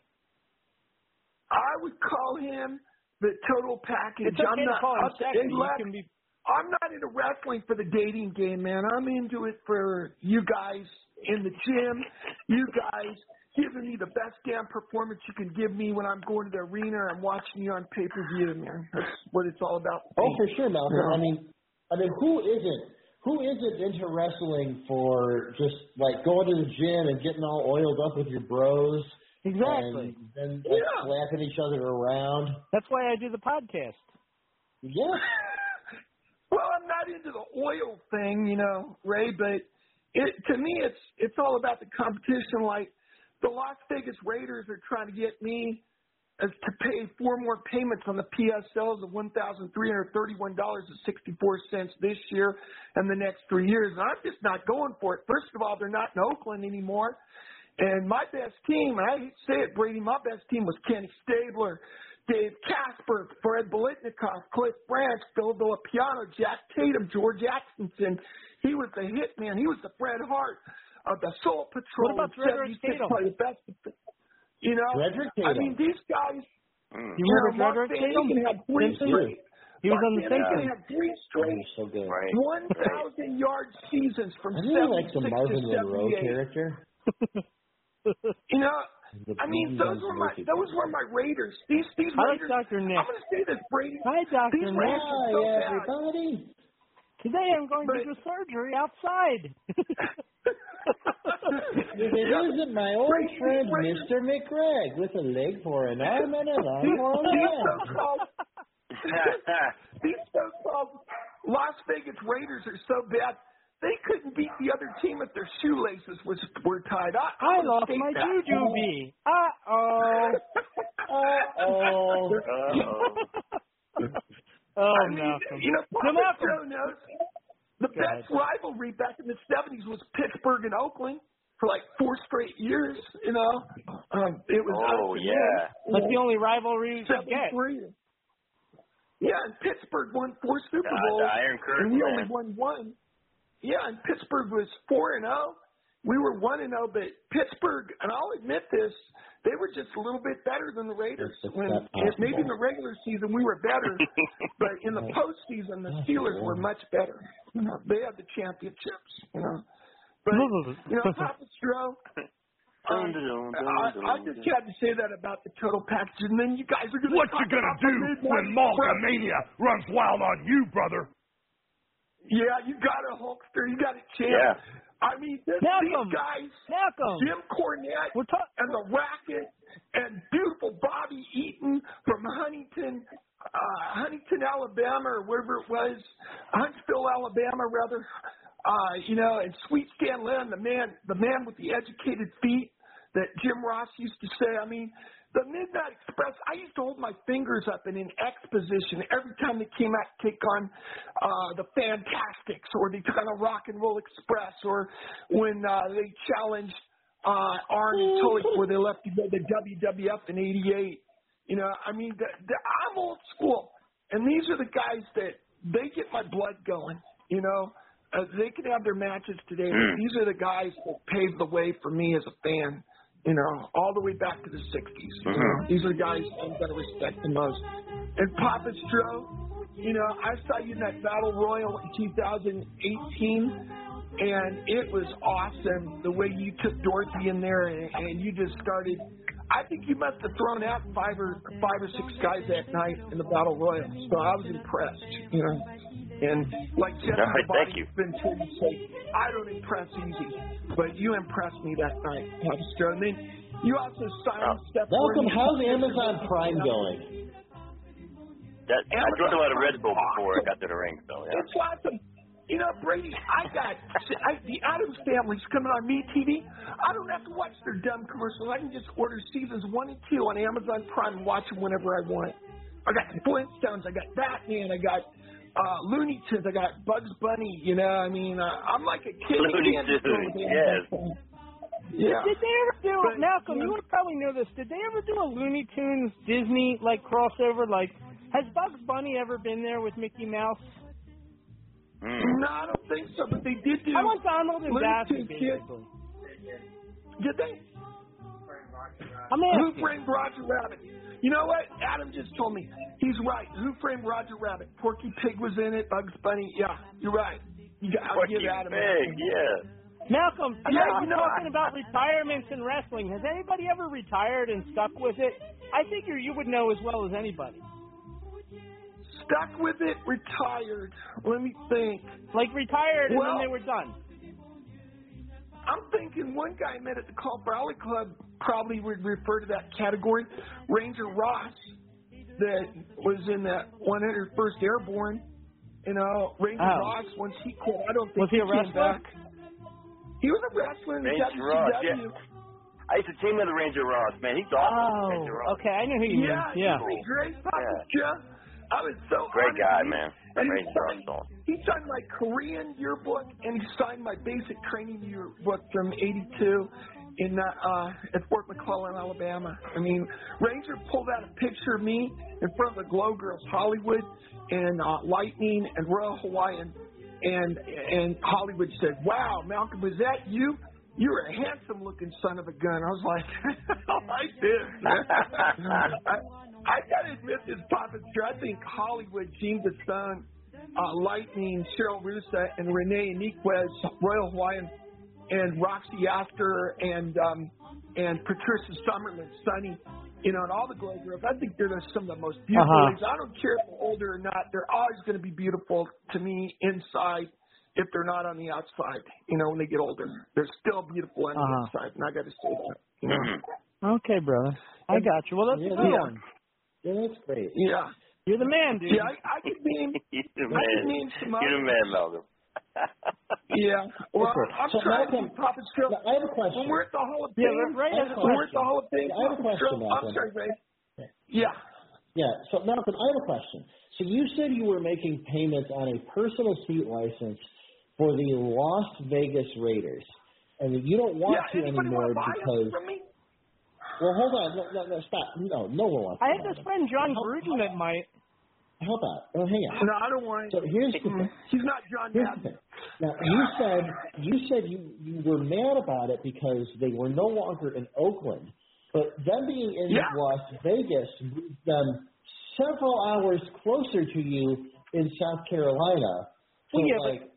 I would call him the total package. It's okay I'm to not, call him I'm- sexy. hey, Lex, be I'm not into wrestling for the dating game, man. I'm into it for you guys in the gym, you guys giving me the best damn performance you can give me when I'm going to the arena and watching you on pay per view, man. That's what it's all about. Oh, for sure, Malcolm. Yeah. I mean, I mean, who isn't? Who isn't into wrestling for just like going to the gym and getting all oiled up with your bros? Exactly. And then like, Yeah. slapping each other around. That's why I do the podcast. Yeah. Well, I'm not into the oil thing, you know, Ray, but it to me it's it's all about the competition. Like the Las Vegas Raiders are trying to get me as to pay four more payments on the PSLs of one thousand three hundred thirty one dollars and sixty four cents this year and the next three years. And I'm just not going for it. First of all, they're not in Oakland anymore. And my best team, and I hate to say it, Brady, my best team was Kenny Stabler, Dave Casper, Fred Biletnikoff, Cliff Branch, Phil Villapiano, Jack Tatum, George Atkinson. He was the hit man. He was the Fred Hart of the Soul Patrol. What about Frederick Tatum? best. You know, Frederick I mean, these guys. Mm. You know, remember Mark Frederick Tatum? Eeghen had three straight. He was on the Van Eeghen Simpsons. had three straight so good. Right. one thousand yard seasons from I really like the 76 Marvin to Monroe 78. character. You know, I mean, those were my those were my Raiders. These these I like Raiders. Dr. Nick. I'm going to say this, Brady. Hi, Dr. These Nick. Raiders are so Hi, bad. everybody. Today I'm going to do surgery outside. If it isn't my old friend Mr. McGregg with a leg for an arm and an arm for a These leg. so-called these so-called Las Vegas Raiders are so bad. They couldn't beat the other team if their shoelaces was were tied. I, I I'm lost state my that. jujube. Uh oh. Uh-oh. Oh, I mean, Malcolm. you know, So, Papa Malcolm. Joe knows the Go best rivalry back in the '70s was Pittsburgh and Oakland for like four straight years. You know, um, it was. Oh, yeah. them. That's the only rivalry you get. Yeah, and Pittsburgh won four Super God, Bowls, the Iron Curtain, and we only won one. Yeah, and Pittsburgh was four and zero. We were one and zero, but Pittsburgh, and I'll admit this, they were just a little bit better than the Raiders. That's When if maybe in the regular season we were better, but in the postseason the Steelers were much better. You know, they had the championships. You know, but you know, Papa Stro. Um, I, I just had to say that about the total package, and then you guys are going to What talk you gonna do mid-morning when Malcolmania runs wild on you, brother? Yeah, you got a Hulkster. You got a champ. Yeah. I mean, this, these guys, Malcolm. Jim Cornette ta- and the Racket and beautiful Bobby Eaton from Huntington, uh, Huntington, Alabama, or wherever it was, Huntsville, Alabama, rather. Uh, you know, and Sweet Stan Lane, the man, the man with the educated feet that Jim Ross used to say. I mean, the Midnight Express. I used to hold my fingers up in an X position every time they came out to take on uh, the Fantastics, or they took on a Rock and Roll Express, or when uh, they challenged uh, Arn and Tully before they left to go to WWF in '88. You know, I mean, the, the, I'm old school, and these are the guys that they get my blood going. You know, uh, they can have their matches today, but these are the guys that paved the way for me as a fan. You know, all the way back to the '60s. You know, these are guys I'm gonna respect the most. And Papa Stro, you know, I saw you in that Battle Royal in 2018 and it was awesome the way you took Dorothy in there and, and you just started. I think you must have thrown out five or five or six guys that night in the battle royal. So I was impressed, you know. And like Jeff All right, thank you. been told to say, I don't impress easy, but you impressed me that night, Papa And then you also signed oh. Steph. Malcolm, Curry. how's Amazon Prime going? That, I drank a lot of Red Bull before I got to the ring, so yeah. It's awesome. You know, Brady, I got I, the Addams family's coming on me TV. I don't have to watch their dumb commercials. I can just order seasons one and two on Amazon Prime and watch them whenever I want. I got the Flintstones. I got Batman. I got uh Looney Tunes. I got Bugs Bunny. You know, I mean, uh, I'm like a kid. in a Looney candy store Tunes, yes. Yeah. Did they ever do But, Malcolm? you You would probably know this. Did they ever do a Looney Tunes Disney like crossover? Like, has Bugs Bunny ever been there with Mickey Mouse? No, I don't think so. But they did do. I want Donald and Looney Daffy, Tunes Kid. basically. Did they? I'm Who asking. framed Roger Rabbit? You know what? Adam just told me. He's right. Who framed Roger Rabbit? Porky Pig was in it. Bugs Bunny. Yeah, you're right. You got, I'll Porky give Adam that. Pig, yeah. Malcolm, Yeah, yeah, you you're know, talking I- about retirements in wrestling. Has anybody ever retired and stuck with it? I figure you would know as well as anybody. Stuck with it, retired. Let me think. Like retired and then they were done. I'm thinking one guy I met at the Cauliflower Alley Club probably would refer to that category. Ranger Ross, that was in that 101st Airborne. You know, Ranger Oh. Ross, once he quit, I don't think Was he a came wrestler? back. He was a wrestler in the Ranger Ross, WCW. I used to team with Ranger Ross, man. He's awesome, oh, Ranger Oh, Ross. okay, I know who you Yeah, mean. Yeah. he was great, Papa Jeff. I was so Great honored guy, man. And he signed, he signed my Korean yearbook and he signed my basic training yearbook from '82 in uh, uh, at Fort McClellan, Alabama. I mean, Ranger pulled out a picture of me in front of the Glow Girls Hollywood and uh, Lightning and Royal Hawaiian, and and Hollywood said, "Wow, Malcolm, was that you?" you're a handsome looking son of a gun. I was like, I like this. I, I gotta admit this, Joe. I think Hollywood, Gene Stone, uh, Lightning, Cheryl Russa, and Renee Iniquez, Royal Hawaiian, and Roxy Astor, and um, and Patricia Summerlin, Sunny, you know, and all the Glow Girls. I think they're some of the most beautiful. Uh-huh. ladies. I don't care if they're older or not. They're always going to be beautiful to me inside. If they're not on the outside, you know, when they get older, they're still beautiful on Uh-huh. inside, and I got to say that. You know? Okay, brother. I got you. Well, that's Yeah, a good yeah. one. Yeah, that's great. Yeah. You're the man, dude. Yeah, I, I could name. You're the I could man. name You're the man, Malcolm. Yeah. Well, Okay. I'm So, trying Malcolm, to Papa Phil. I have a question. When we're at the Hall of Yeah, Fame, Ray has when we're at the. Hall of Fame, I have a question. Strip, I'm sorry, Ray. Yeah. Yeah. So Malcolm, I have a question. So you said you were making payments on a personal seat license for the Las Vegas Raiders, and that you don't want yeah. to Anybody anymore want to buy because. them from me? Well, hold on. No, no, no, stop. No, no one wants. I to have this friend Jon Gruden that might. How about? Oh, hang on. No, I don't want. So here's the thing. He's not John Here's the thing. Now you said you said you you were mad about it because they were no longer in Oakland, but them being in Yeah. Las Vegas moved them several hours closer to you in South Carolina. So Well, yeah, like,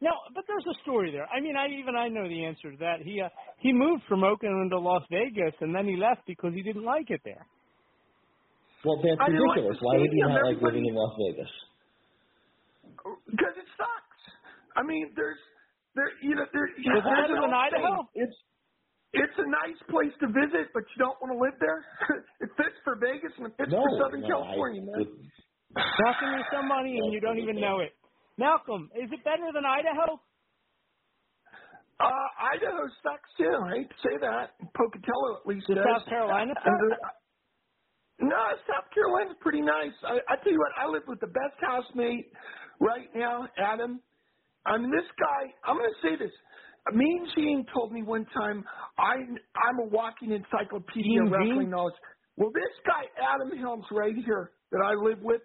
No, but there's a story there. I mean, I even I know the answer to that. He uh, he moved from Oakland to Las Vegas, and then he left because he didn't like it there. well, that's I like ridiculous. Why would you not like living in Las Vegas? Because it sucks. I mean, there's there you know there. Is it there's better an Idaho? saying, It's it's a nice place to visit, but you don't want to live there. it fits for Vegas and it fits No, for Southern no, California, I man. would- Costing you some money, and you don't even know it. Malcolm, is it better than Idaho? Uh, Idaho sucks too. I hate to say that. Pocatello at least Does. South Carolina No, South Carolina's pretty nice. I, I tell you what, I live with the best housemate right now, Adam. I mean, this guy. I'm going to say this. Mean Gene told me one time I I'm a walking encyclopedia of wrestling knowledge. Well, this guy Adam Helms right here that I live with,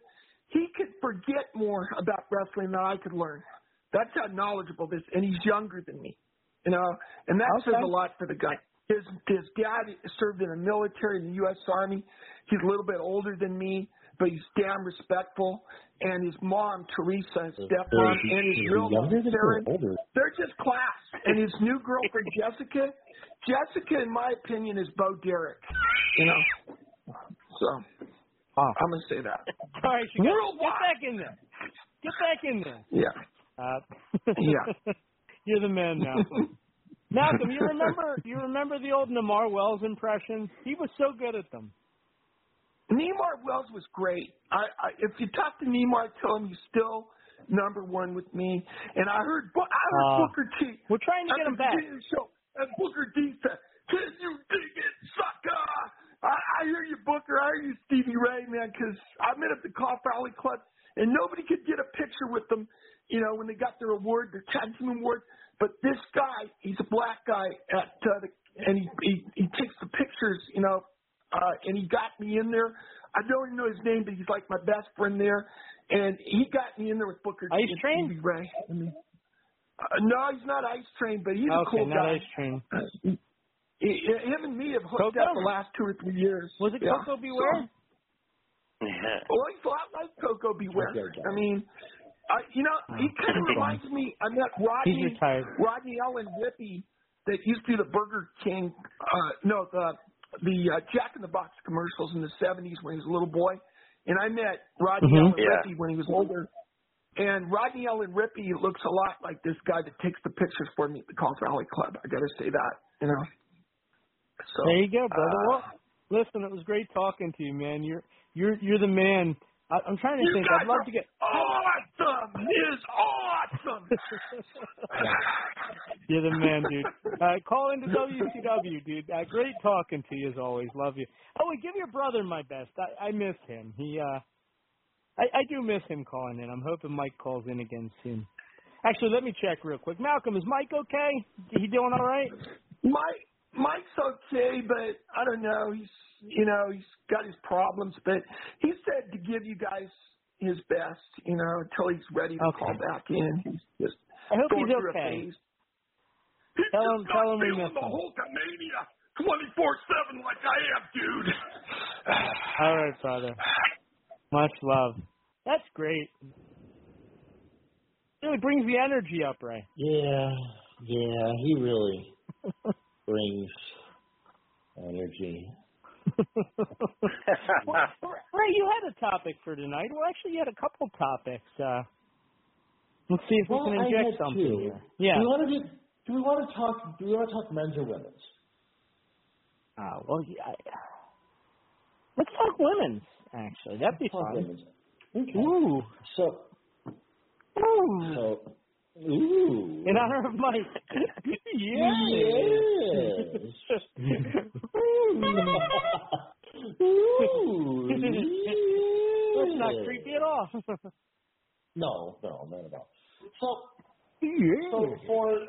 he could forget more about wrestling than I could learn. That's how knowledgeable this, and he's younger than me, you know, and that says a lot for the guy. His his dad served in the military in the U.S. Army. He's a little bit older than me, but he's damn respectful. And his mom, Teresa, his stepmom, and his real mom, younger than Sharon, or older? they're just class. And his new girlfriend, Jessica, Jessica, in my opinion, is Bo Derek. You know, so I'm gonna say that. All right, you got, get back in there. Get back in there. Yeah. Uh, Yeah. You're the man now. Malcolm, you remember you remember the old Namar Wells impression? He was so good at them. Neymar Wells was great. I, I if you talk to Neymar, tell him he's still number one with me. And I heard, I heard Uh, Booker T. We're trying to get him back. beginning of the show, and Booker T said, "Can you dig it, sucker?" I, I hear you, Booker. I hear you, Stevie Ray, man. Because I met at the Cauliflower Alley Club, and nobody could get a picture with them. You know, when they got their award, their tag award. But this guy, he's a black guy at uh, the, and he, he he takes the pictures. You know, uh, and he got me in there. I don't even know his name, but he's like my best friend there. and he got me in there with Booker Ice and Train? Stevie Ray. I mean, uh, no, he's not Ice Train, but he's a okay, cool not guy. Ice Train. He- he- him and me have hooked Coco? up the last two or three years. Was it Yeah. Koko B. Ware? So- well, he's a lot like Koko B. Ware. I mean, I, you know, he kind of reminds me. I met He's Rodney retired. Rodney Allen Rippy that used to do the Burger King. Uh, no, the the uh, Jack in the Box commercials in the '70s when he was a little boy, and I met Rodney Mhm. Allen Yeah. Rippy when he was older. And Rodney Allen Rippy looks a lot like this guy that takes the pictures for me at the Cauliflower Alley Club. I got to say that, you know. So there you go, brother. uh, well, listen, it was great talking to you, man. You're you're you're the man. I, I'm trying to think. I'd love to get. awesome. Is awesome. You're the man, dude. Uh, call into WCW, dude. Uh, great talking to you as always. Love you. Oh, and give your brother my best. I, I miss him. He, uh, I, I do miss him calling in. I'm hoping Mike calls in again soon. Actually, let me check real quick. Malcolm, is Mike okay? He doing all right? Mike Mike's okay, but I don't know. He's you know he's got his problems, but he said to give you guys his best, you know, until he's ready to Okay. call back in. He's just I hope going he's through okay. a phase. Tell him, tell him we Feeling miss the. Hulkamania 24-7 like I am, dude. All right, brother. Much love. That's great. Really brings the energy up, right? Yeah, yeah, he really brings energy. well, Ray, you had a topic for tonight. Well, actually, you had a couple topics. Uh, let's see if Well, we can inject something two. here. Yeah. Do we want to do? Do we want to talk? Do we want to talk men's or women's? Uh, well, yeah, I- let's talk women's. Actually, that'd be Talk fun. Okay. Ooh. So. Ooh. So. Ooh. In honor of Mike. Yes. Ooh. That's not creepy at all. No, no, not at all. So, yeah. so for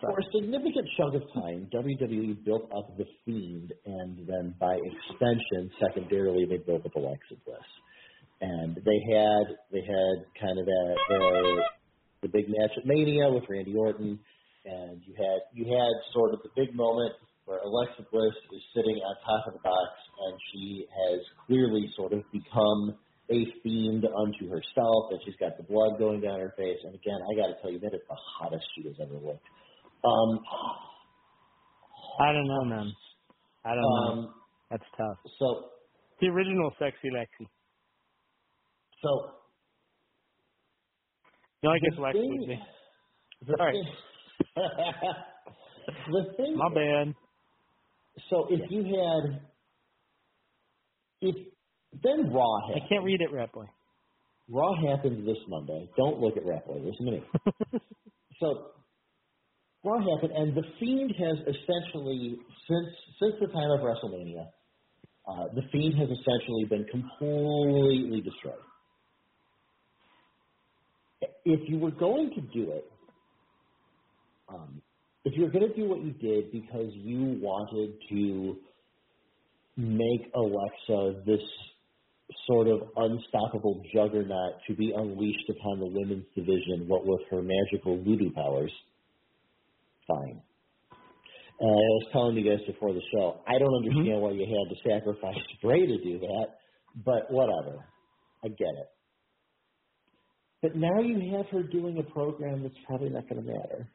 for a significant chunk of time, WWE built up the Fiend, and then by extension, secondarily, they built up Alexa Bliss. And they had they had kind of that the, the big match at Mania with Randy Orton, and you had you had sort of the big moment where Alexa Bliss is sitting on top of the box, and she has clearly sort of become a fiend unto herself, and she's got the blood going down her face. And again, I got to tell you, that is the hottest she has ever looked. Um, I don't know, man. I don't know. um, That's tough. so The original sexy Lexi. so No, I guess The Lexi thing- would be. Sorry. thing, the thing My bad. So if you had, if then Raw Happened. I can't read it, Rat Boy. Raw happened this Monday. Don't look at Rat Boy. Listen to me. so Raw happened, and the Fiend has essentially since since the time of WrestleMania, uh, the Fiend has essentially been completely destroyed. If you were going to do it, um, if you were going to do what you did because you wanted to make Alexa this sort of unstoppable juggernaut to be unleashed upon the women's division, what with her magical voodoo powers, fine. Uh, I was telling you guys before the show, I don't understand why you had to sacrifice Bray to do that, but whatever. I get it. But now you have her doing a program that's probably not going to matter.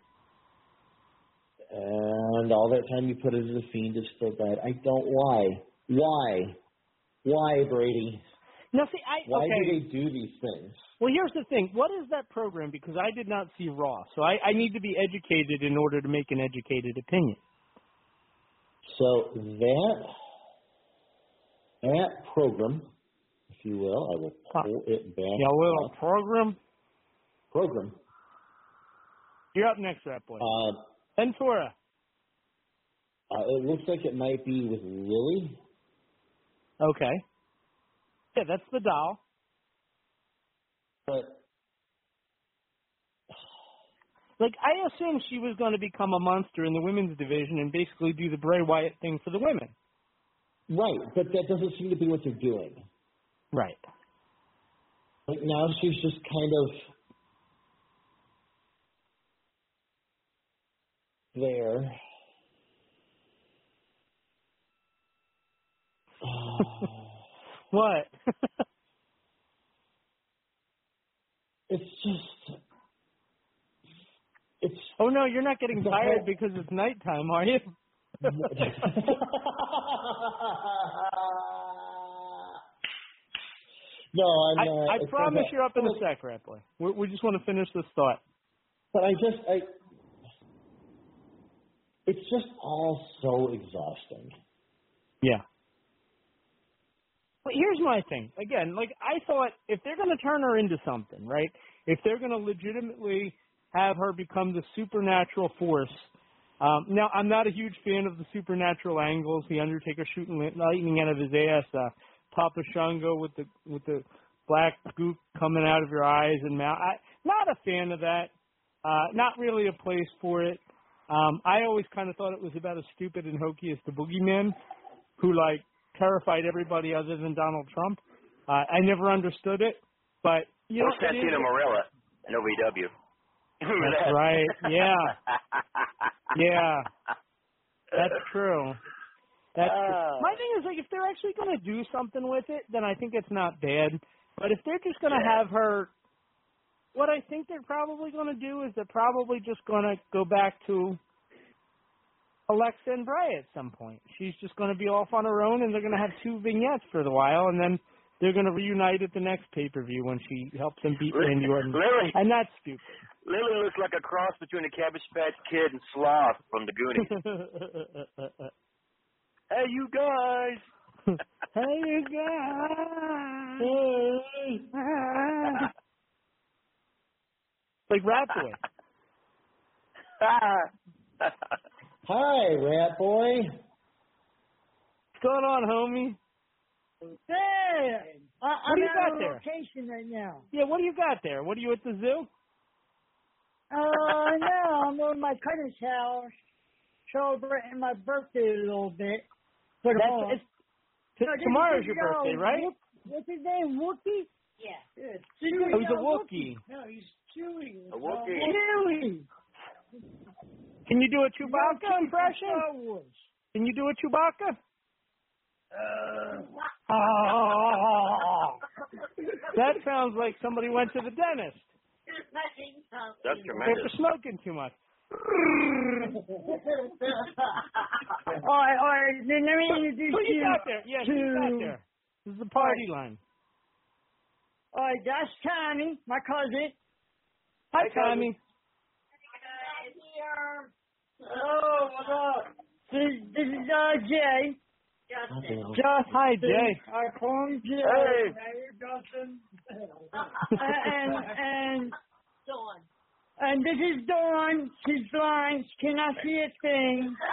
And all that time you put into the Fiend is still dead. I don't. Why? Why? Why, Brady? No, see, I Why okay. do they do these things? Well, here's the thing. What is that program? Because I did not see Raw, so I, I need to be educated in order to make an educated opinion. So that that program, you will, I will pull it back. Yeah, well, up. program. Program. You're up next, that Boy. Uh, Ventura. uh, it looks like it might be with Lily. Okay. Yeah, that's the doll. But like, I assumed she was going to become a monster in the women's division and basically do the Bray Wyatt thing for the women. right, but that doesn't seem to be what they're doing. Right. Like now she's just kind of there. Ah. what? it's just it's Oh no, you're not getting tired whole- because it's nighttime, are you? no, I'm I, not. I promise you're up in a sec, Rapley. We, we just want to finish this thought. But I just I it's just all so exhausting. Yeah. But here's my thing. Again, like I thought if they're going to turn her into something, right? If they're going to legitimately have her become the supernatural force. Um, now, I'm not a huge fan of the supernatural angles. The Undertaker shooting lightning out of his ass. Uh, Papa Shango with the with the black goop coming out of your eyes and mouth. I, not a fan of that. Uh, not really a place for it. Um, I always kind of thought it was about as stupid and hokey as the Boogeyman, who like terrified everybody other than Donald Trump. Uh, I never understood it, but you know, Santino Marella in OVW. That's right. Yeah. Yeah. That's true. That's. Ah. My thing is like if they're actually going to do something with it, then I think it's not bad. But if they're just going to have her, what I think they're probably going to do is they're probably just going to go back to Alexa and Bray at some point. She's just going to be off on her own, and they're going to have two vignettes for the while, and then they're going to reunite at the next pay per view when she helps them beat Randy Orton. Lily. And that's stupid. Lily looks like a cross between a Cabbage Patch Kid and Sloth from the Goonies. hey, you guys. hey, you guys. Hey. like Rat Boy. Hi, Rat Boy. What's going on, homie? Hey, I, I'm do you at got a there? location right now. Yeah, what do you got there? What are you at the zoo? Uh, no, I'm at my cousin's house, celebrating my birthday a little bit. For That's- it's- t- No, tomorrow's is, your birthday, right? Wook- What's his name? Wookie? Yeah. Oh, he's a Wookie. No, he's Chewie. A Wookiee. Chewie. Can you do a Chewbacca Star impression? Wars. Can you do a Chewbacca? Uh That sounds like somebody went to the dentist. That's They're smoking too much. All right, all right. Then let me introduce Who you you got there? Yeah, to. who you got there? This is the party line. All right, that's Tommy, my cousin. Hi, Tommy. Oh, what's up? This, this is uh Jay. Justin. Justin. Hi, Jay. I call him Jay. Hey. Justin. and and Dawn. And this is Dawn. She's blind. She cannot see a thing.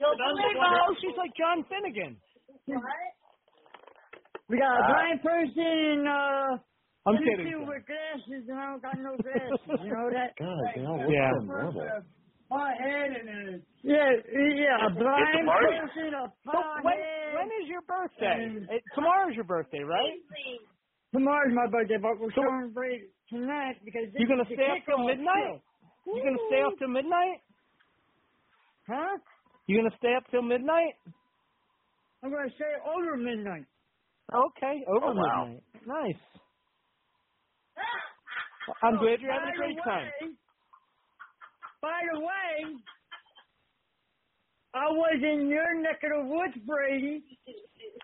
Oh, she's like John Finnegan. We got a blind person. Uh, I'm two kidding, people John. with glasses, and I don't got no glasses. You know that? God, they all look Yeah. so normal. My head in it. Yeah, yeah, a blind person, a So when, head. when is your birthday? And- It, tomorrow's your birthday, right? Tomorrow's my birthday, but we're celebrating tonight because this You gonna is stay up till midnight? show. You gonna stay up till midnight? Huh? You're gonna stay up till midnight? I'm gonna say over midnight. Okay, over Oh, wow. midnight. Nice. I'm oh, glad you're having a great the time. By the way, I was in your neck of the woods, Brady,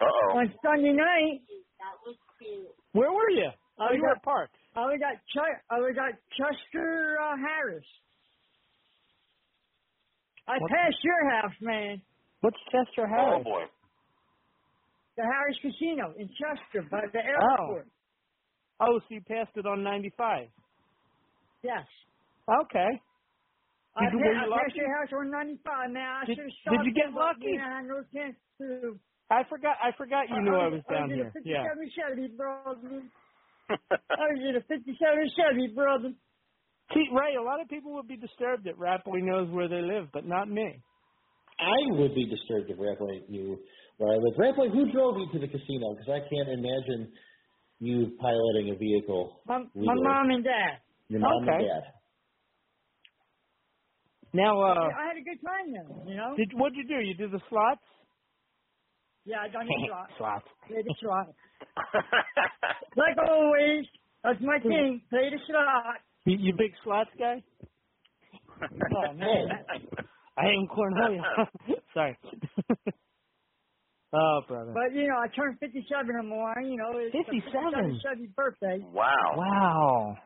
Uh-oh. on Sunday night. Where were you? I Oh, you was were at- at Park. I was at Ch- I was at Chester uh, Harrah's. I What? passed your house, man. What's Chester Harrah's? Oh, boy. The Harrah's Casino in Chester by the Oh. airport. Oh, so you passed it on 95. Yes. Okay. I, Did you, pa- were I passed your house on 95, man. I Did- should have did stopped you get lucky? man, I had no chance to. I forgot. I forgot you knew I was down in here. a 57 Yeah. Chevy, brother. I was in a 57 Chevy, brother. See, Ray, a lot of people would be disturbed that Rapley knows where they live, but not me. I would be disturbed if Rapley knew where I live. Rapley, who drove you to the casino? Because I can't imagine you piloting a vehicle. My, my mom and dad. Your mom Okay. and dad. Now, uh, I had a good time then, you know? did what'd you do? You did the slots? Yeah, I done the slot. slots. Play the slot. like always, that's my hmm. thing. Play the slot. You, you big slots guy? Oh, man. I am Cornelia. Sorry. oh, brother. But, you know, I turned 57 tomorrow, you know. It's the 57? 57th birthday. Wow. Wow.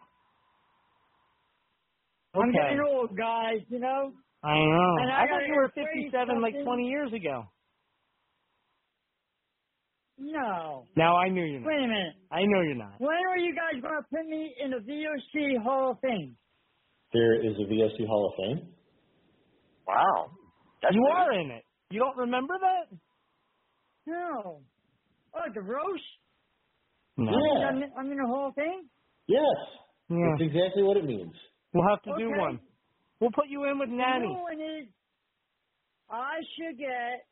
I'm Okay. getting old, guys, you know? I know. And I, I thought you were 57 like 20 years ago. No. Now I knew you're not. Wait a minute. I know you're not. When are you guys going to put me in the VOC Hall of Fame? There is a VOC Hall of Fame. Wow. you are in it. You don't remember that? No. Oh, the roast? No. Yeah. I'm, I'm in the Hall of Fame? Yes. Yeah. That's exactly what it means. We'll have to do one. We'll put you in with The Nanny. new one is I should get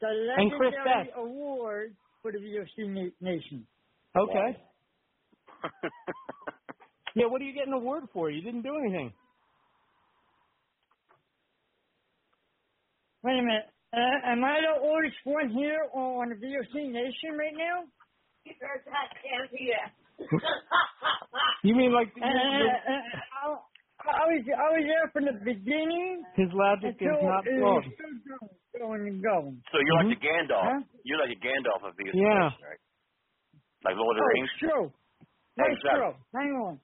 the And Chris legendary award for the VOC Nation. Okay. Yeah, what are you getting an award for? You didn't do anything. Wait a minute. Uh, am I the oldest one here on the VOC Nation right now? You mean like Uh, uh, uh, I was I was there from the beginning his logic is not it flawed. going, going and going. So you're like the mm-hmm. Gandalf. Huh? You're like a Gandalf of VOC Yeah. Right? Like Lord of the Oh, Rings. true. Nice Exactly. true. Hang on.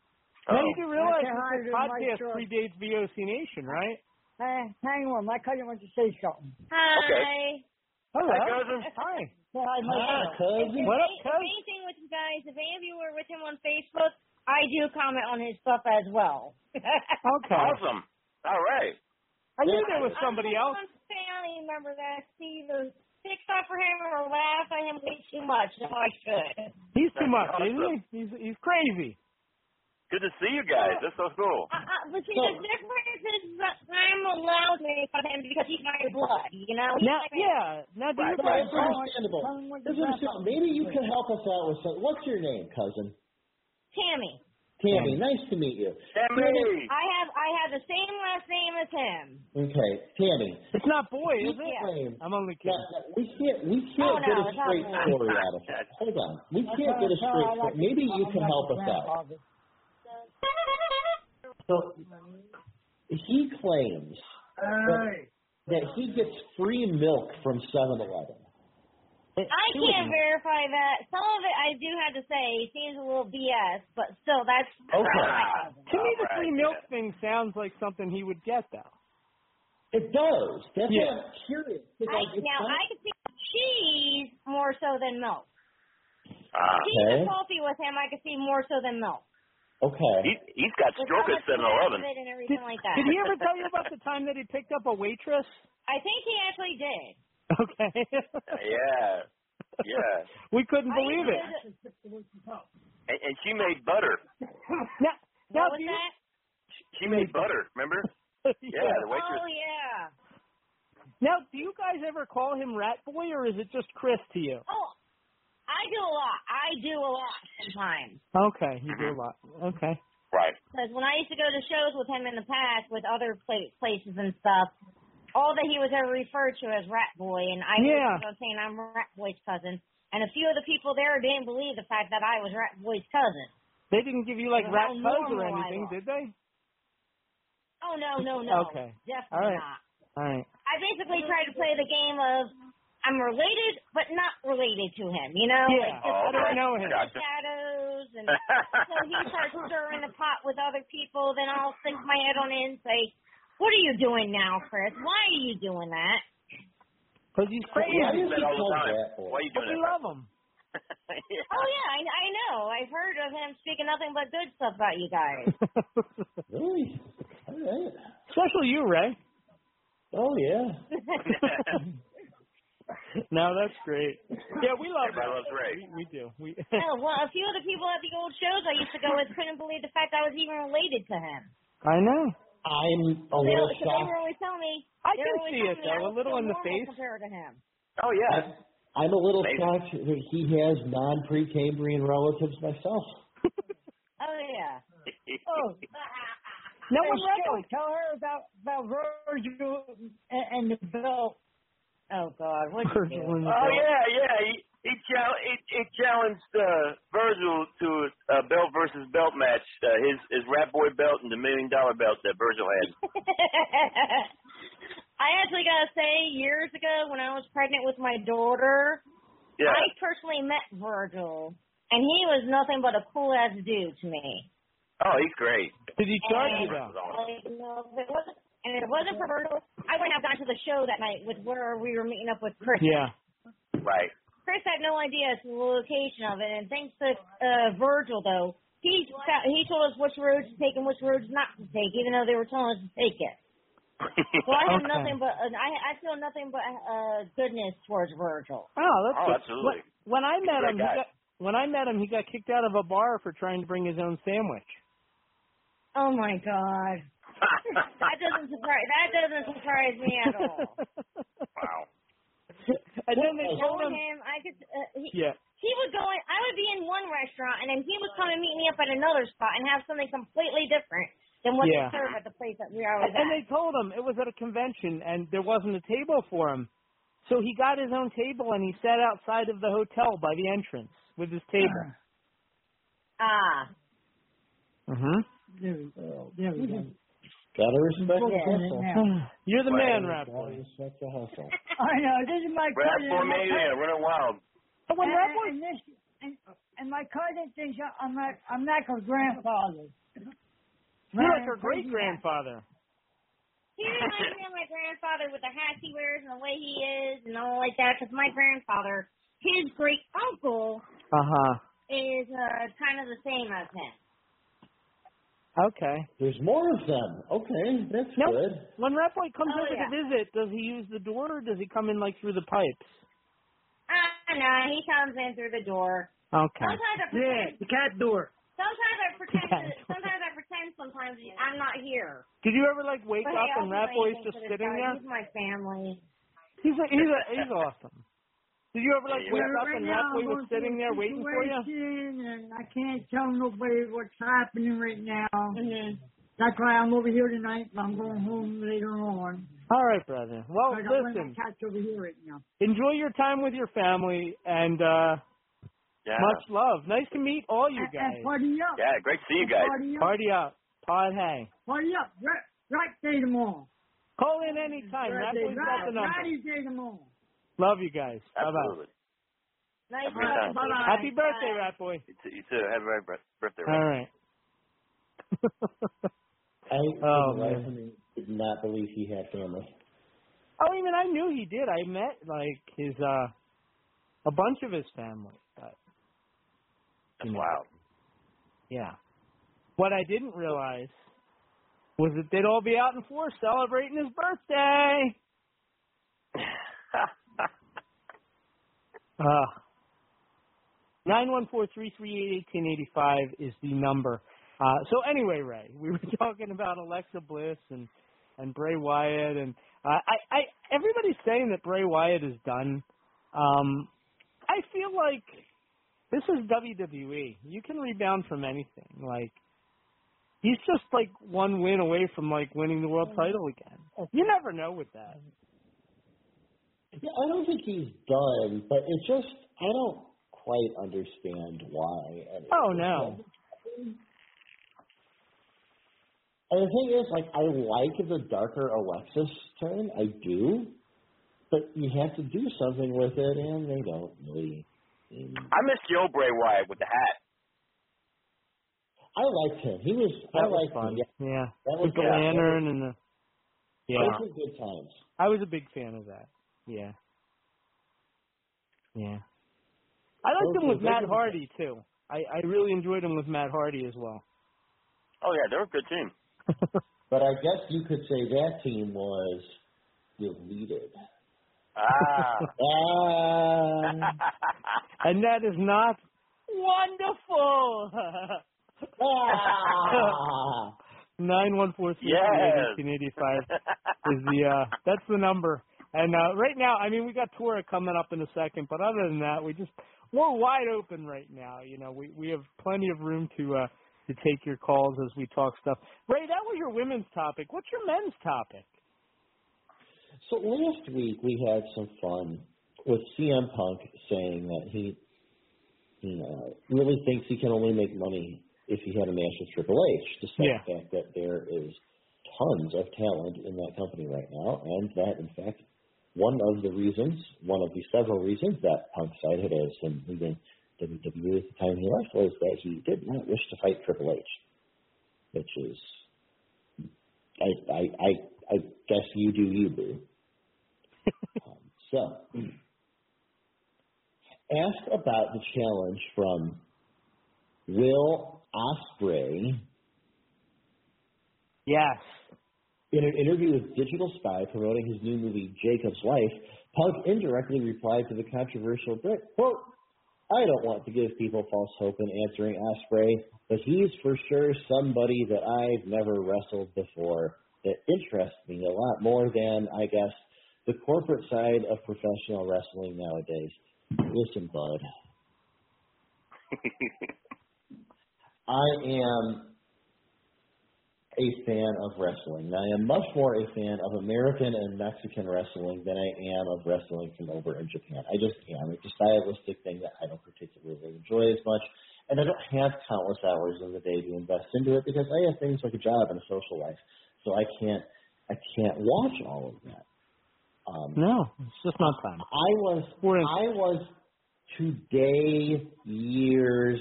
Now you do realize Okay, this this is Mike podcast predates VOC Nation, right? Hey, hang on. My cousin wants to say something. Hi. Hello. Hi, cousin. Hi. Hi, my Hi, cousin. What up, Same, cuz? thing with you guys. If any of you were with him on Facebook, I do comment on his stuff as well. Okay. Awesome. All right. I knew there was somebody else. I'm family member that see the pick up for him or laugh at him way too much. So I should. He's too much, Awesome. isn't he? He's he's crazy. Good to see you guys. That's so cool. Uh, uh, but see, the difference is that I'm allowed to make fun of him because he's my blood, you know? He's Now, like- yeah. Now, do you Right, that's understandable. That's understandable. Maybe you can help us out with something. What's your name, cousin? Tammy. Tammy. Nice to meet you. Tammy. I have I have the same last name as him. Okay, Tammy. It's not boy, is it? Yeah. I'm only Now, kidding. now, we can't we can't Oh, get a it's not straight me. story out of it. Hold on. We can't get a straight story. Maybe you can help us out. So he claims that, that he gets free milk from 7-Eleven. I can't verify that. Some of it I do have to say seems a little BS, but still, that's Okay. To me, the Alright, free milk thing sounds like something he would get, though. It does. That's Yeah. what I'm curious. 'cause I, I- now not- I can see cheese more so than milk. Ah, Cheese Okay. and coffee with him, I can see more so than milk. Okay. he, he's got With stroke how at 7 Eleven. he has of it and everything Did, like that. did he ever tell you about the time that he picked up a waitress? I think he actually did. Okay. Yeah. Yeah. we couldn't I believe it. used And, and she made butter. Now, now What was do you, that? She made butter, remember? Yeah, the waitress. Oh yeah. Now, do you guys ever call him Rat Boy, or is it just Chris to you? Oh, I do a lot. I do a lot sometimes. Okay, you do a mm-hmm. lot. Okay. Right. Because when I used to go to shows with him in the past with other pla- places and stuff, all that he was ever referred to as Rat Boy, and I Yeah. was saying I'm Rat Boy's cousin. And a few of the people there didn't believe the fact that I was Rat Boy's cousin. They didn't give you like Well, Rat how Cuz or anything, did they? Oh no, no, no. Okay. Definitely All right. not. All right. I basically tried to play the game of I'm related but not related to him, you know? Yeah. Like, just I don't know him. Gotcha. shadows and so he starts stirring the pot with other people, then I'll stick my head on it and say, What are you doing now, Chris? Why are you doing that? Because he's crazy. is that he all the time. Why are you But doing we love him. yeah. Oh yeah, I, I know. I've heard of him speaking nothing but good stuff about you guys. Really? All right. Especially you, Ray. Oh yeah. no, that's great. Yeah, we love Everybody loves Ray. We, we do. We oh, well, a few of the people at the old shows I used to go with couldn't believe the fact I was even related to him. I know. I'm a They, little so they shocked. were always telling me. I can were see it, though, a little in the face. compared to him. Oh, yeah. I'm a little Maybe. shocked that he has non-Precambrian relatives myself. Oh yeah. Oh. No Hey, one Joe, reckons. tell her about about Virgil and, and the belt. Oh God, what Virgil and the Oh yeah, yeah. He he, chal- he, he challenged uh, Virgil to a belt versus belt match. Uh, his his Rat Boy belt and the Million Dollar belt that Virgil had. I actually gotta say, years ago when I was pregnant with my daughter, Yeah. I personally met Virgil, and he was nothing but a cool ass dude to me. Oh, he's great. Did he charge you And, though? like, you know, if it wasn't, and if it wasn't for Virgil, I wouldn't have gone to the show that night with where we were meeting up with Chris. Yeah. Right. Chris had no idea the location of it, and thanks to uh, Virgil, though, he he told us which roads to take and which roads not to take, even though they were telling us to take it. So I have Okay. nothing but uh, I I feel nothing but uh, goodness towards Virgil. Oh, that's Oh, good. absolutely. When, when I met great him, he got, when I met him, he got kicked out of a bar for trying to bring his own sandwich. Oh my God, that doesn't surprise that doesn't surprise me at all. Wow. And then they Told told him, him I could. Uh, he, yeah, he would go in. I would be in one restaurant, and then he would come and meet me up at another spot and have something completely different than what Yeah. they serve at the place that we always and at. they told him it was at a convention and there wasn't a table for him. So he got his own table and he sat outside of the hotel by the entrance with his table. Ah. Mm-hmm. There we go. There we go. Gotta respect the hustle. You're the man, Rap Boy. respect the hustle. I know. This is my Rat cousin. Boy and my Mania, cousin- running wild. Oh, when and, Rap Boy, and, this, and, and my cousin thinks I'm like I'm like her grandfather. you're like her great grandfather. He reminds me of my grandfather with the hats he wears and the way he is and all like that. Because my grandfather, his great uncle, Uh huh. is uh, kind of the same as him. Okay. There's more of them. Okay, that's Nope. good. When Rap Boy comes Oh, over yeah. to visit, does he use the door or does he come in like through the pipes? Uh, I know he comes in through the door. Okay. Sometimes I pretend, yeah, the cat door. Sometimes I pretend. To, sometimes I pretend. Sometimes I'm not here. Did you ever like wake But up and do Rap Boy's just sitting guy. there? He's my family. He's a, he's a, he's awesome. Did you ever like wake Well, up right and now, Rap Boy I'm was sitting there waiting for you? And I can't tell nobody what's happening right now. hmm That's why I'm over here tonight. but I'm going home later on. All right, brother. Well, I got one of listen. my cats over here right now. Enjoy your time with your family and uh Yeah. much love. Nice to meet all you And, guys. and party up. Yeah, great to see you guys. Party up. Party up. Pod hey. Party up. Right, right day tomorrow. Call in anytime. Rap Right, Boy's got the number. Friday day tomorrow. Love you guys. Bye bye. Absolutely. Nice Every time. talking to you. Happy birthday, Bye. Rat Boy. You too. You too. Have a great birthday. All Rat. right. I, Oh, for the life man. did not believe he had family. Oh, even I knew he did. I met like his uh a bunch of his family. But, That's know, wild. Yeah. What I didn't realize was that they'd all be out in force celebrating his birthday. Uh, nine one four three three eight eighteen eighty five is the number. Uh, so anyway, Ray, we were talking about Alexa Bliss and and Bray Wyatt, and uh, I, I everybody's saying that Bray Wyatt is done. Um, I feel like this is WWE. You can rebound from anything. Like he's just like one win away from like winning the world title again. You never know with that. Yeah, I don't think he's done, but it's just I don't quite understand why. any Oh this. no. And the thing is, like, I like the darker Alexis turn, I do, but you have to do something with it, and they don't really. And I miss Joe Bray Wyatt with the hat. I liked him. He was. I That was liked fun. him. Yeah, Yeah. that was With the yeah, lantern and the Yeah. Those were good times. I was a big fan of that. Yeah. Yeah. I liked Those him with Matt Hardy too. I, I really enjoyed him with Matt Hardy as well. Oh yeah, they're a good team. But I guess you could say that team was deleted. Ah. Ah. and that is not wonderful. Nine one four three eighteen eighty five is the uh that's the number. And uh, right now, I mean, we got Tora coming up in a second, but other than that, we just we're wide open right now. You know, we we have plenty of room to uh, to take your calls as we talk stuff. Ray, that was your women's topic. What's your men's topic? So last week we had some fun with CM Punk saying that he, you know, really thinks he can only make money if he had a match with Triple H, despite Yeah. the fact that there is tons of talent in that company right now, and that in fact one of the reasons, one of the several reasons that Punk cited as him leaving WWE at the time he left was that he did not wish to fight Triple H, which is, I I I, I guess you do you, boo. um, so, asked about the challenge from Will Ospreay. Yes. In an interview with Digital Spy promoting his new movie Jacob's Life, Punk indirectly replied to the controversial Brit, quote, I don't want to give people false hope in answering Ospreay, but he's for sure somebody that I've never wrestled before that interests me a lot more than, I guess, the corporate side of professional wrestling nowadays. Listen, bud. I am a fan of wrestling. Now I am much more a fan of American and Mexican wrestling than I am of wrestling from over in Japan. I just am. It's a stylistic thing that I don't particularly enjoy as much, and I don't have countless hours in the day to invest into it because I have things like a job and a social life, so I can't I can't watch all of that. Um, No, it's just not time. I was I was today years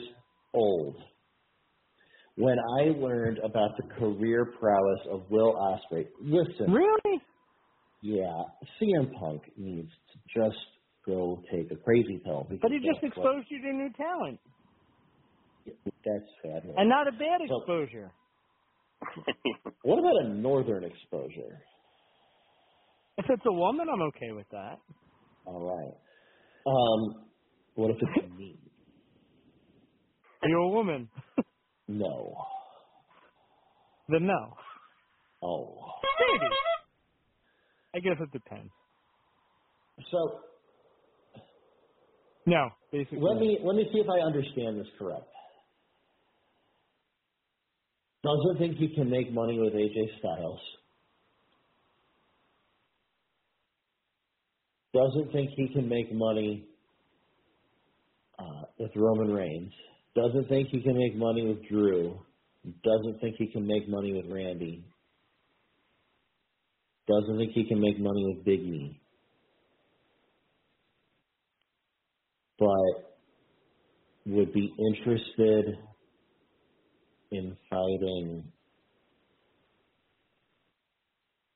old when I learned about the career prowess of Will Ospreay. Listen, really? Yeah, CM Punk needs to just go take a crazy pill. But he just exposed you to new talent, What, that's fabulous. and not a bad So- exposure. What about a northern exposure? If it's a woman, I'm okay with that. All right. Um, what if it's me? You're a woman. No. Then no. Oh. Maybe. I guess it depends. So No, basically. let me let me see if I understand this correct. Doesn't think he can make money with AJ Styles. Doesn't think he can make money uh, with Roman Reigns. Doesn't think he can make money with Drew. Doesn't think he can make money with Randy. Doesn't think he can make money with Big E. But would be interested in fighting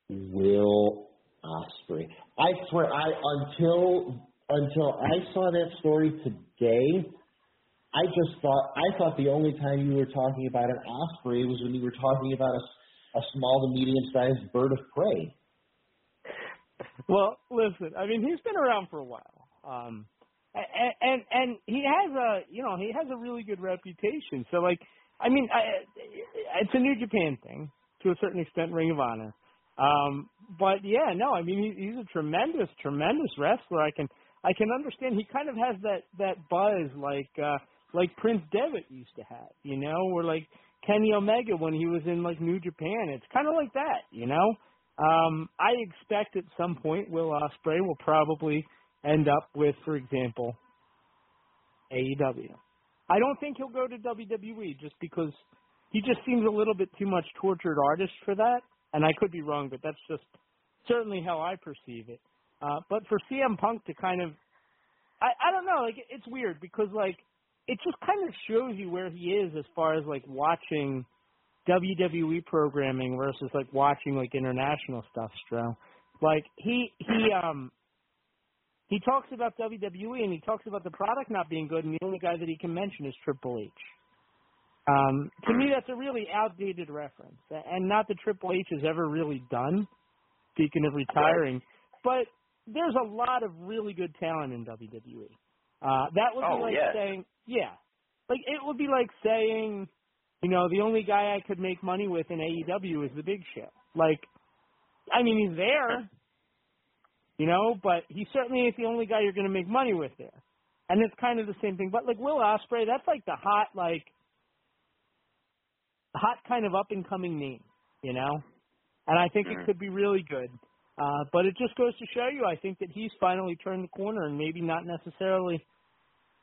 Will Ospreay. I swear, I until until I saw that story today, I just thought I thought the only time you were talking about an osprey was when you were talking about a, a small to medium sized bird of prey. Well, listen. I mean, he's been around for a while, um, and, and and he has a you know he has a really good reputation. So like, I mean, I, it's a New Japan thing to a certain extent, Ring of Honor. Um, but yeah, no, I mean he, he's a tremendous, tremendous wrestler. I can I can understand. He kind of has that that buzz like uh, like Prince Devitt used to have, you know, or like Kenny Omega when he was in like New Japan. It's kind of like that, you know. Um, I expect at some point Will Ospreay will probably end up with, for example, AEW. I don't think he'll go to WWE just because he just seems a little bit too much tortured artist for that. And I could be wrong, but that's just certainly how I perceive it. Uh, but for CM Punk to kind of, I, I don't know, like it's weird because like it just kind of shows you where he is as far as like watching WWE programming versus like watching like international stuff, Stro. Like he he um he talks about WWE and he talks about the product not being good, and the only guy that he can mention is Triple H. Um, to me, that's a really outdated reference, and not that Triple H has ever really done. Speaking of retiring, but there's a lot of really good talent in WWE. Uh, that would Oh, be like yeah. saying, yeah, like it would be like saying, you know, the only guy I could make money with in AEW is the Big Show. Like, I mean, he's there, you know. But he certainly ain't the only guy you're going to make money with there. And it's kind of the same thing. But like Will Ospreay, that's like the hot, like hot kind of up and coming name, you know. And I think Mhm. it could be really good. Uh, but it just goes to show you, I think that he's finally turned the corner and maybe not necessarily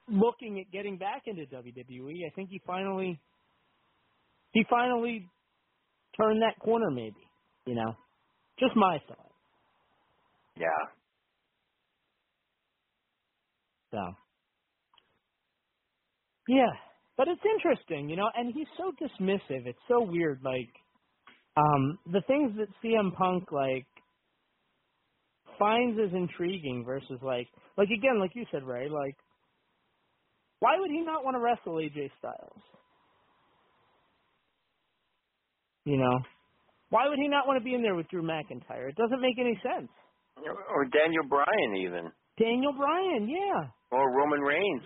looking at getting back into WWE. I think he finally he finally turned that corner maybe, you know. Just my thought. Yeah. So Yeah. But it's interesting, you know, and he's so dismissive. It's so weird, like um the things that CM Punk like finds as intriguing versus like like again, like you said, Ray, like why would he not want to wrestle AJ Styles? You know? Why would he not want to be in there with Drew McIntyre? It doesn't make any sense. Or Daniel Bryan even. Daniel Bryan, yeah. Or Roman Reigns.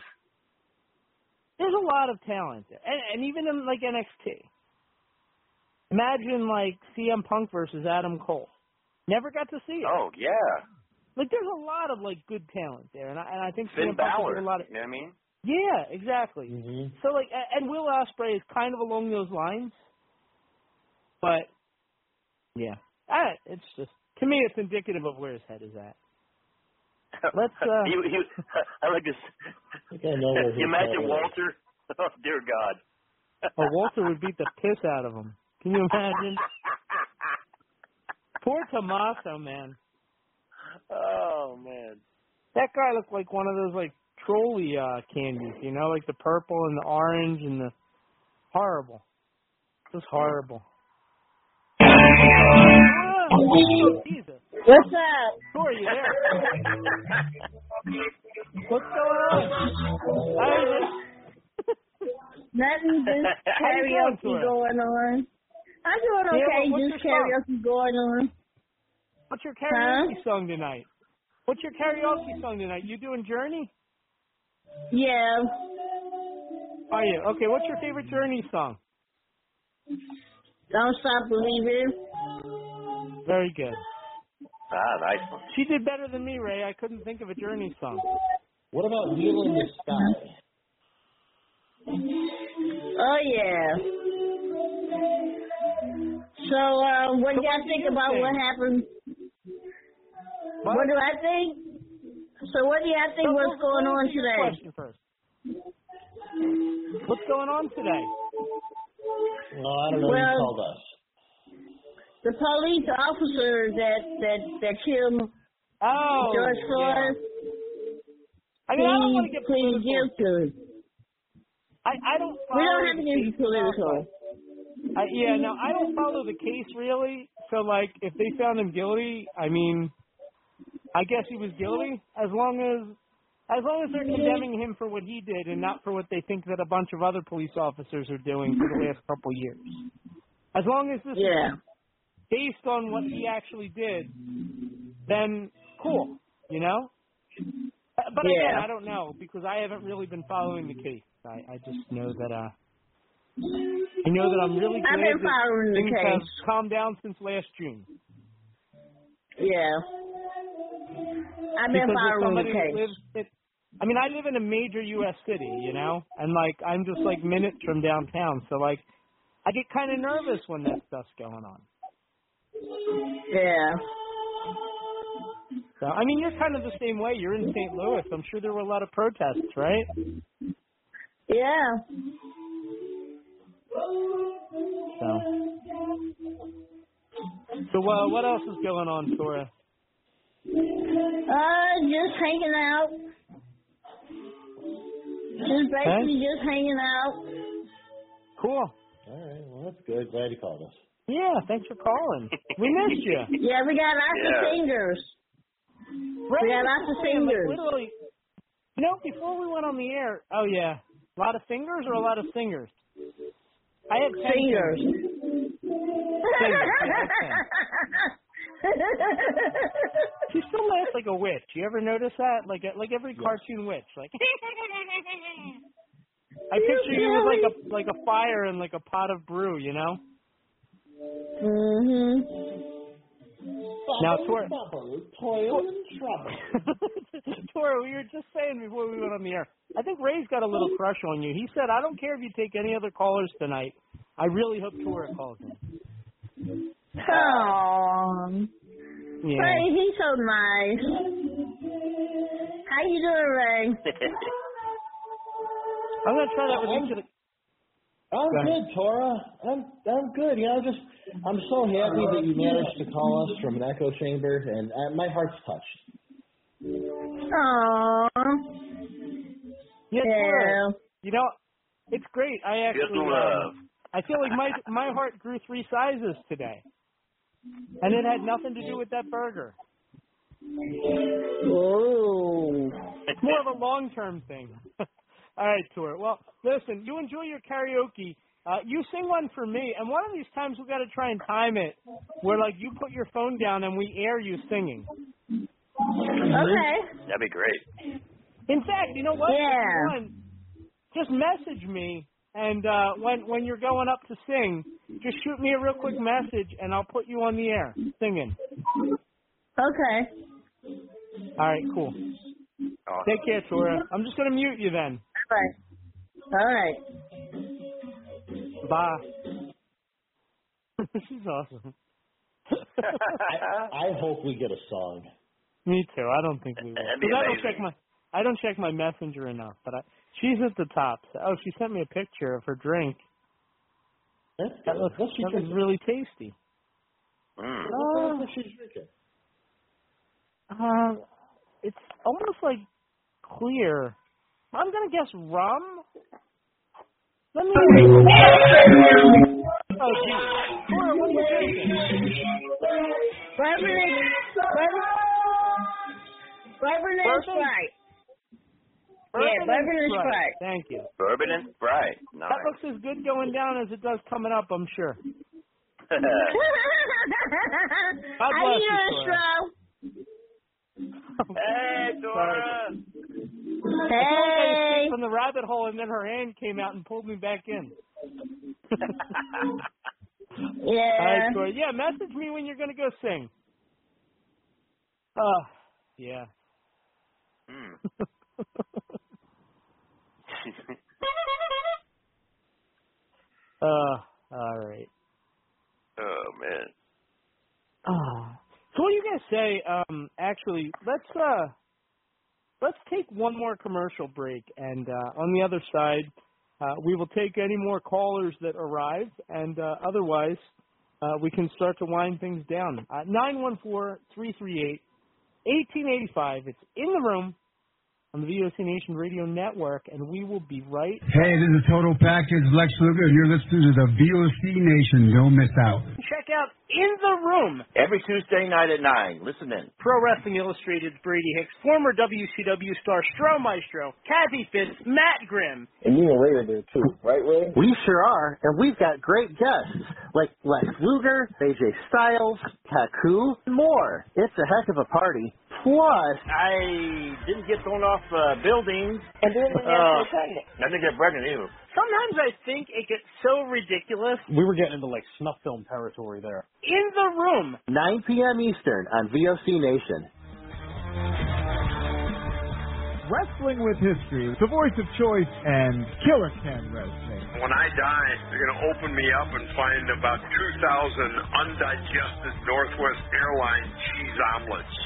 There's a lot of talent there. And, and even in like NXT. Imagine like CM Punk versus Adam Cole. Never got to see it. Oh yeah. Like there's a lot of like good talent there, and I, and I think Finn CM Balor. a lot of You know what I mean? yeah, exactly. Mm-hmm. So like, and Will Ospreay is kind of along those lines, but yeah, I, it's just to me it's indicative of where his head is at. Let's. Uh, he, he, I like this. think I know you imagine head is. Walter? Oh dear God. oh, Walter would beat the piss out of him. Can you imagine? Poor Tommaso, man. Oh man. That guy looked like one of those like Trolli uh candies, you know, like the purple and the orange and the horrible. It was horrible. Oh, Jesus. What's up? Who are you there? What's going on? Nothing, just How you doing, karaoke going on. I'm doing Yeah, okay, what- what's just your song? karaoke going on. What's your karaoke song tonight? What's your karaoke song tonight? You doing Journey? Yeah. Are you? Okay, what's your favorite Journey song? Don't stop believing. Very good. Ah, nice one. She did better than me, Ray. I couldn't think of a Journey song. What about Wheel in the Sky? Oh yeah. So, uh, what do y'all think about what happened? What? do I think? So, what do y'all think what's going on today? Question first. What's going on today? Well, I don't know Well- who called us. The police officer that that that killed Oh, George yeah. Floyd. I mean, I don't he want to get pleaded political. guilty. I, I don't. We don't follow have to the get case political. I, yeah, no, I don't follow the case really. So, like, if they found him guilty, I mean, I guess he was guilty as long as as long as they're condemning him for what he did and not for what they think that a bunch of other police officers are doing for the last couple years. As long as this Yeah. is based on what he actually did, then cool, you know. But again, Yeah. I don't know because I haven't really been following the case. I, I just know that uh I know that I'm really glad I've been that following the things have calmed down since last June. Yeah. I've been because following the case. lives it, I mean, I live in a major U.S. city, you know, and like I'm just like minutes from downtown, so like I get kind of nervous when that stuff's going on. Yeah. So I mean, you're kind of the same way. You're in St. Louis. I'm sure there were a lot of protests, right? Yeah. So, so uh, what else is going on, Tora? Uh, just hanging out. Just basically just hanging out. Cool. All right, well, that's good. Glad you called us. Yeah, thanks for calling. We missed you. Yeah, we got lots Yeah. of fingers. Right, We got lots of fingers. thing, like, literally, you know, before we went on the air, oh yeah, a lot of fingers or a lot of singers. I had ten Singers. Singers. She still laughs like a witch. You ever notice that? Like like every cartoon witch. Like I picture you with like a like a fire and like a pot of brew. You know? Mhm. Now, Bubble, Tor- bubble, toil and trouble. Tora, we were just saying before we went on the air. I think Ray's got a little crush on you. He said, "I don't care if you take any other callers tonight. I really hope Tora calls him." Oh. Yeah. Ray, he's so nice. How you doing, Ray? I'm gonna try that with each of the. I'm Go good, Tora. I'm I'm good. You know, just I'm so happy that you managed to call us from an echo chamber, and uh, my heart's touched. Aww. Yeah, Yeah. You know, it's great. I actually. Just um. I feel like my my heart grew three sizes today, and it had nothing to do with that burger. Oh. It's more of a long term thing. All right, Tor. Well, listen, you enjoy your karaoke. Uh, you sing one for me, and one of these times we got to try and time it, where like you put your phone down and we air you singing. Okay. That'd be great. In fact, you know what? Yeah. want, just message me, and uh, when when you're going up to sing, just shoot me a real quick message, and I'll put you on the air singing. Okay. All right, cool. Take care, Tora. I'm just gonna mute you then. Bye. All right. Bye. this is awesome. I, I hope we get a song. Me too. I don't think we will. That'd be 'Cause I don't check my I don't check my messenger enough. But I, she's at the top. Oh, she sent me a picture of her drink. That's That good. looks that looks drinking? really tasty. Mm. What is she drinking? Uh, it's almost like clear. I'm gonna guess rum. Let me. Oh, geez. Cora, what are you drinking? Reverend, Reverend, Reverend Bourbon? Sprite. Bourbon Yeah, and bourbon and Sprite. Sprite. Thank you. Bourbon and Sprite. Nice. That looks as good going down as it does coming up. I'm sure. God How bless you you, doing, hey, Dora. I feel like I Hey. from the rabbit hole, and then her hand came out and pulled me back in. Yeah. All right, Cora. Yeah, message me when you're gonna go sing. Oh, yeah. Mm. uh, all right. oh man. Oh. So what do you guys say? Um, actually, let's uh, let's take one more commercial break, and uh, on the other side, uh, we will take any more callers that arrive, and uh, otherwise, uh, we can start to wind things down. Uh, Nine one four three three eight eighteen eighty five. It's in the room on the VOC Nation Radio Network, and we will be right. Hey, this is Total Package Lex Luger, and you're listening to the VOC Nation. Don't miss out. Check out In the Room Every Tuesday night at nine. Listen in. Pro Wrestling Illustrated's Brady Hicks, former WCW star Stro Maestro, Kathy Fitz, Matt Grimm. And you and Ray are there too, right, Ray? We sure are, and we've got great guests like Lex Luger, AJ Styles, Haku, and more. It's a heck of a party. Plus, I didn't get thrown off uh, buildings. And didn't get pregnant. I didn't get pregnant either. Sometimes I think it gets so ridiculous. We were getting into like snuff film territory there. In the Room. 9 p.m. Eastern on VOC Nation. Wrestling with History, the voice of choice, and Killer Ken Resnick. When I die, they're going to open me up and find about 2,000 undigested Northwest Airlines cheese omelets.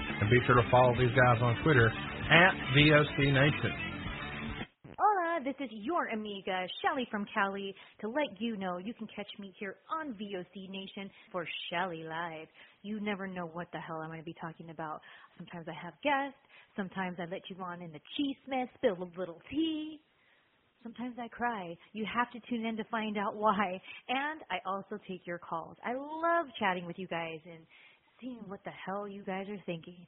And be sure to follow these guys on Twitter at VOC Nation. Hola, this is your amiga, Shelly from Cali, to let you know you can catch me here on VOC Nation for Shelly Live. You never know what the hell I'm going to be talking about. Sometimes I have guests, sometimes I let you on in the cheese mess, spill a little tea. Sometimes I cry. You have to tune in to find out why. And I also take your calls. I love chatting with you guys and what the hell you guys are thinking.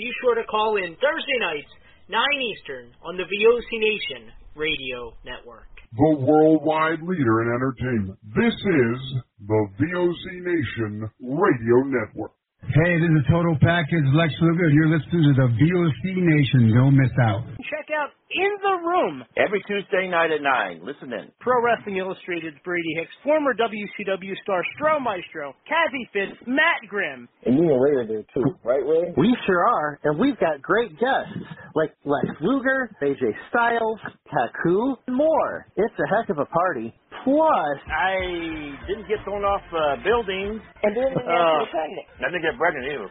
Be sure to call in Thursday nights, 9 Eastern, on the VOC Nation Radio Network. The worldwide leader in entertainment. This is the VOC Nation Radio Network. Hey, this is Total Package Lex Luger. You're listening to the VOC Nation. Don't miss out. Check out In the Room. Every Tuesday night at 9. Listen in. Pro Wrestling Illustrated's Brady Hicks, former WCW star Stro Maestro, Kathy Fitz, Matt Grimm. And you and Ray are there too, right, Ray? We sure are, and we've got great guests like Lex Luger, AJ Styles, Haku, and more. It's a heck of a party. Plus, I didn't get thrown off uh, buildings. And didn't get Uh, pregnant. I didn't get pregnant either.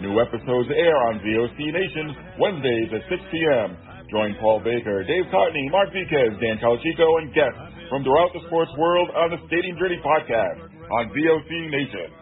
New episodes air on VOC Nation Wednesdays at 6 p.m. Join Paul Baker, Dave Cotney, Mark Viquez, Dan Calachico, and guests from throughout the sports world on the Stadium Journey podcast on VOC Nation.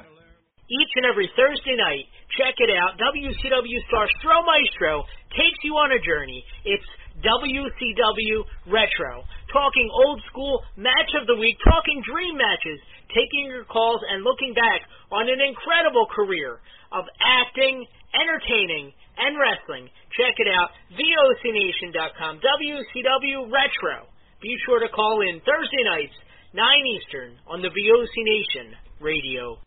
Each and every Thursday night, check it out. WCW star Stro Maestro takes you on a journey. It's WCW Retro. Talking old school match of the week, talking dream matches, taking your calls and looking back on an incredible career of acting, entertaining, and wrestling. Check it out, VOCNation.com, WCW Retro. Be sure to call in Thursday nights, 9 Eastern, on the VOC Nation radio.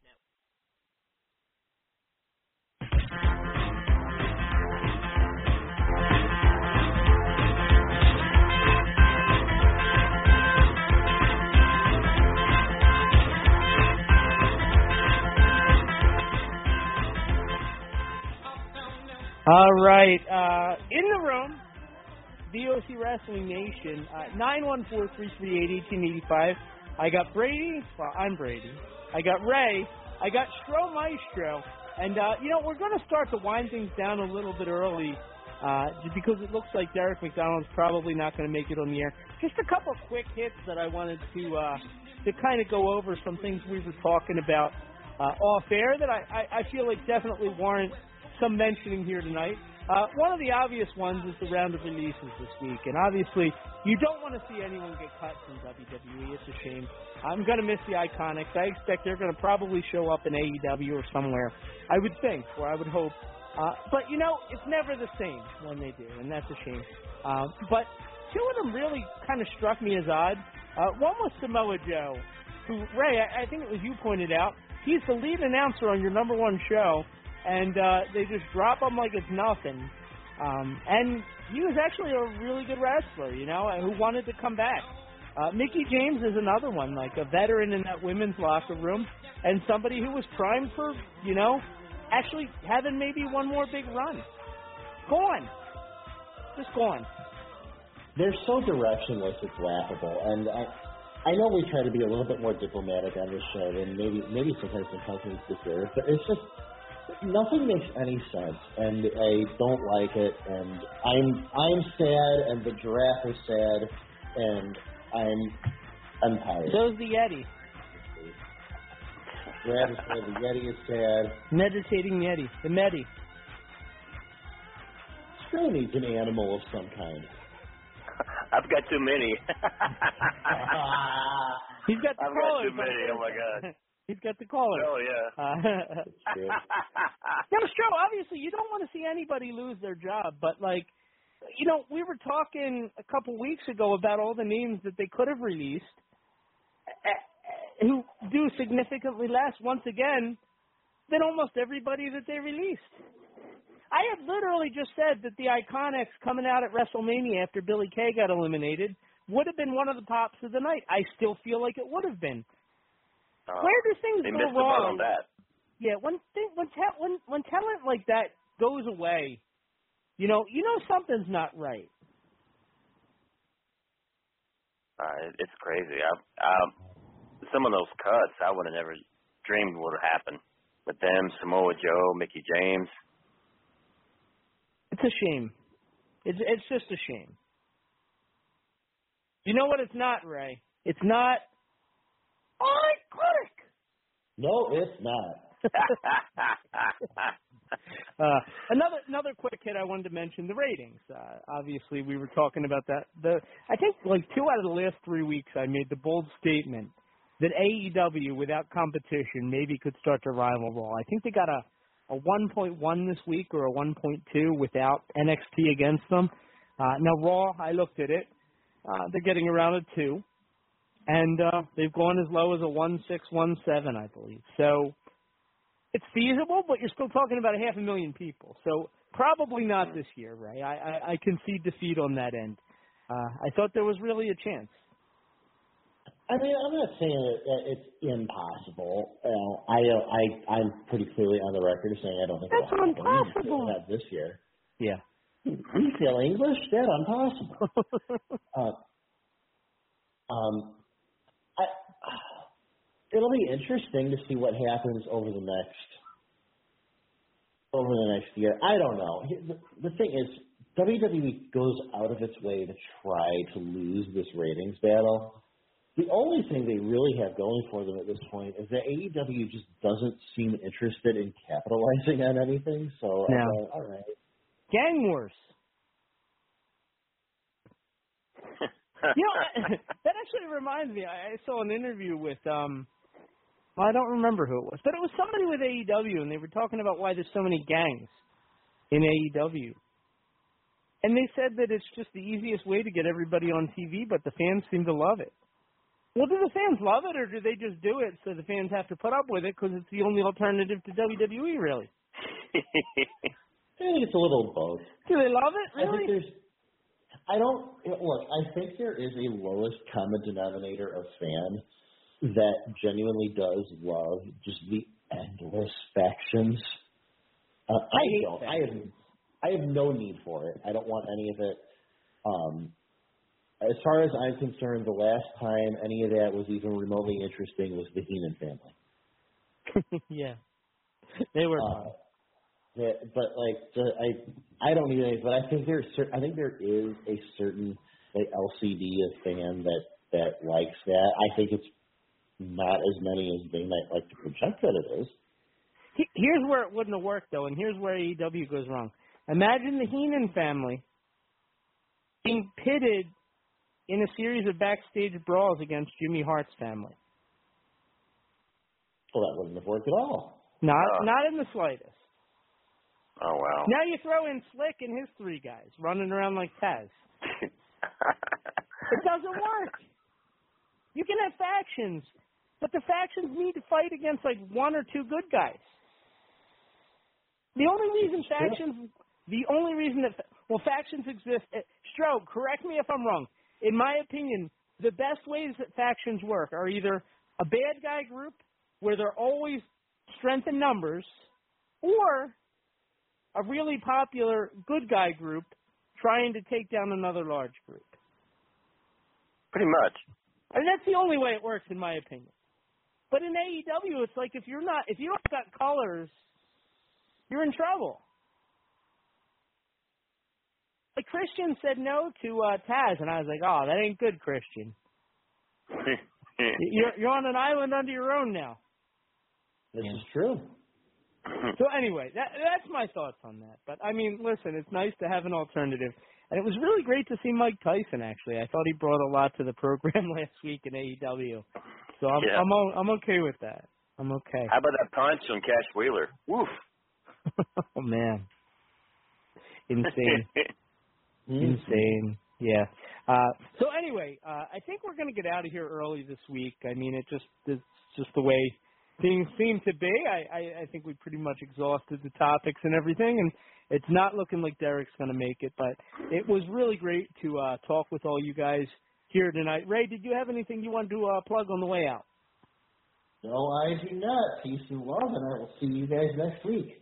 All right. Uh, in the room, VOC Wrestling Nation, uh, 914-338-1885. I got Brady. Well, I'm Brady. I got Ray. I got Stro Maestro. And, uh, you know, we're going to start to wind things down a little bit early uh, because it looks like Derek McDonald's probably not going to make it on the air. Just a couple quick hits that I wanted to uh, to kind of go over some things we were talking about uh, off air that I, I, I feel like definitely warrant some mentioning here tonight. Uh, one of the obvious ones is the round of releases this week, and obviously you don't want to see anyone get cut from WWE. It's a shame. I'm going to miss the Iconics. I expect they're going to probably show up in AEW or somewhere. I would think, or I would hope. Uh, but you know, it's never the same when they do, and that's a shame. Uh, but two of them really kind of struck me as odd. Uh, one was Samoa Joe, who Ray, I, I think it was you pointed out. He's the lead announcer on your number one show and uh, they just drop him like it's nothing. Um, and he was actually a really good wrestler, you know, who wanted to come back. Uh, Mickie James is another one, like a veteran in that women's locker room, and somebody who was primed for, you know, actually having maybe one more big run. Go on, just go on. They're so directionless, it's laughable, and I. I know we try to be a little bit more diplomatic on this show than maybe maybe sometimes some companies deserve, but it's just nothing makes any sense, and I don't like it. And I'm I'm sad, and the giraffe is sad, and I'm I'm tired. So's the Yeti. Giraffe is sad. The Yeti is sad. Meditating Yeti, the Medi. Still needs an animal of some kind. I've got too many. He's got the I've got too many. Oh my god. He's got the caller. Oh yeah. Uh, now, Stro, obviously, you don't want to see anybody lose their job, but like, you know, we were talking a couple weeks ago about all the names that they could have released, who do significantly less once again than almost everybody that they released. I had literally just said that the Iconics coming out at WrestleMania after Billie Kay got eliminated would have been one of the pops of the night. I still feel like it would have been. Uh, Where do things they go missed the wrong? on that. Yeah, when thing, when ta- when when talent like that goes away, you know, you know something's not right. Uh, it's crazy. I, um, some of those cuts I would have never dreamed would have happened. With them, Samoa Joe, Mickie James. It's a shame. It's it's just a shame. You know what? It's not Ray. It's not. Iconic. No, it's not. Uh, another another quick hit I wanted to mention the ratings. Uh, obviously, we were talking about that. The I think like two out of the last three weeks, I made the bold statement that AEW without competition maybe could start to rival Raw. I think they got a a 1.1 this week or a 1.2 without NXT against them. Uh, now Raw, I looked at it. Uh, they're getting around a two, and uh, they've gone as low as a one six one seven, I believe. So it's feasible, but you're still talking about a half a million people. So probably not this year, Ray. I, I, I concede defeat on that end. Uh, I thought there was really a chance. I mean, I'm not saying that that it's impossible. Uh, I, I, I'm pretty clearly on the record of saying I don't think That's it'll impossible. Not this year. Yeah. You feel English? That's impossible. uh, um, I, it'll be interesting to see what happens over the next over the next year. I don't know. The, the thing is, WWE goes out of its way to try to lose this ratings battle. The only thing they really have going for them at this point is that AEW just doesn't seem interested in capitalizing on anything. So, No. uh, all right. Gang wars. You know, that actually reminds me. I, I saw an interview with um, well, I don't remember who it was, but it was somebody with AEW, and they were talking about why there's so many gangs in AEW. And they said that it's just the easiest way to get everybody on TV, but the fans seem to love it. Well, do the fans love it, or do they just do it so the fans have to put up with it because it's the only alternative to WWE, really? I think it's a little of both. Do they love it? I think Really? there's. I don't look. I think there is a lowest common denominator of fan that genuinely does love just the endless factions. Uh, I hate don't. I have. I have no need for it. I don't want any of it. Um, as far as I'm concerned, the last time any of that was even remotely interesting was the Heenan family. yeah. They were. Uh, yeah, but like the, I, I don't need any. But I think there's, cer- I think there is a certain like LCD of fan that that likes that. I think it's not as many as they might like to project that it is. Here's where it wouldn't have worked though, and here's where AEW goes wrong. Imagine the Heenan family being pitted in a series of backstage brawls against Jimmy Hart's family. Well, that wouldn't have worked at all. Not Oh. not in the slightest. Oh wow. Now you throw in Slick and his three guys running around like Taz. It doesn't work. You can have factions, but the factions need to fight against like one or two good guys. The only reason factions, the only reason that well factions exist. uh, Stroke, correct me if I'm wrong. In my opinion, the best ways that factions work are either a bad guy group where they're always strength in numbers, or a really popular good guy group trying to take down another large group. Pretty much. I mean, that's the only way it works, in my opinion. But in AEW, it's like if you're not, if you don't got colors, you're in trouble. Like Christian said no to uh, Taz, and I was like, oh, that ain't good, Christian. You're you're on an island under your own now. This is true. So anyway, that that's my thoughts on that. But I mean, listen, it's nice to have an alternative, and it was really great to see Mike Tyson. Actually, I thought he brought a lot to the program last week in AEW. So I'm Yeah. I'm I'm okay with that. I'm okay. How about that punch on Cash Wheeler? Woof. oh man, insane, insane. Yeah. Uh, so anyway, uh, I think we're going to get out of here early this week. I mean, it just it's just the way things seem to be. I, I, I think we pretty much exhausted the topics and everything, and it's not looking like Derek's going to make it. But it was really great to uh, talk with all you guys here tonight. Ray, did you have anything you wanted to uh, plug on the way out? No, I do not. Peace and love, and I will see you guys next week.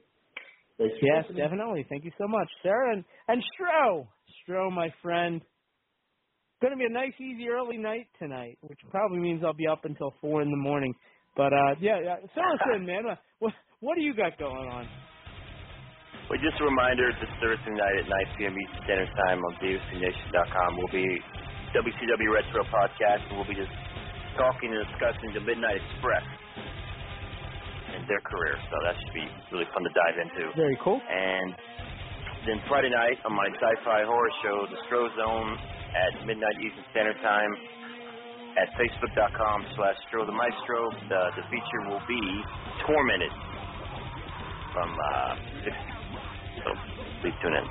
Thanks Yes, definitely. Thank you so much, Sarah and and Stro. Stro, my friend. Going to be a nice, easy, early night tonight, which probably means I'll be up until four in the morning. But uh yeah, yeah. Fill us in, man. Uh, What what do you got going on? Well, just a reminder, this Thursday night at 9 p.m. Eastern Standard Time on VOCNation.com will be WCW Retro Podcast, and we'll be just talking and discussing the Midnight Express and their career. So that should be really fun to dive into. Very cool. And then Friday night on my sci-fi horror show, The Stro Zone, at midnight Eastern Standard Time at facebook.com slash Stro the Maestro. The, the feature will be Tormented from uh, 6. So please tune in.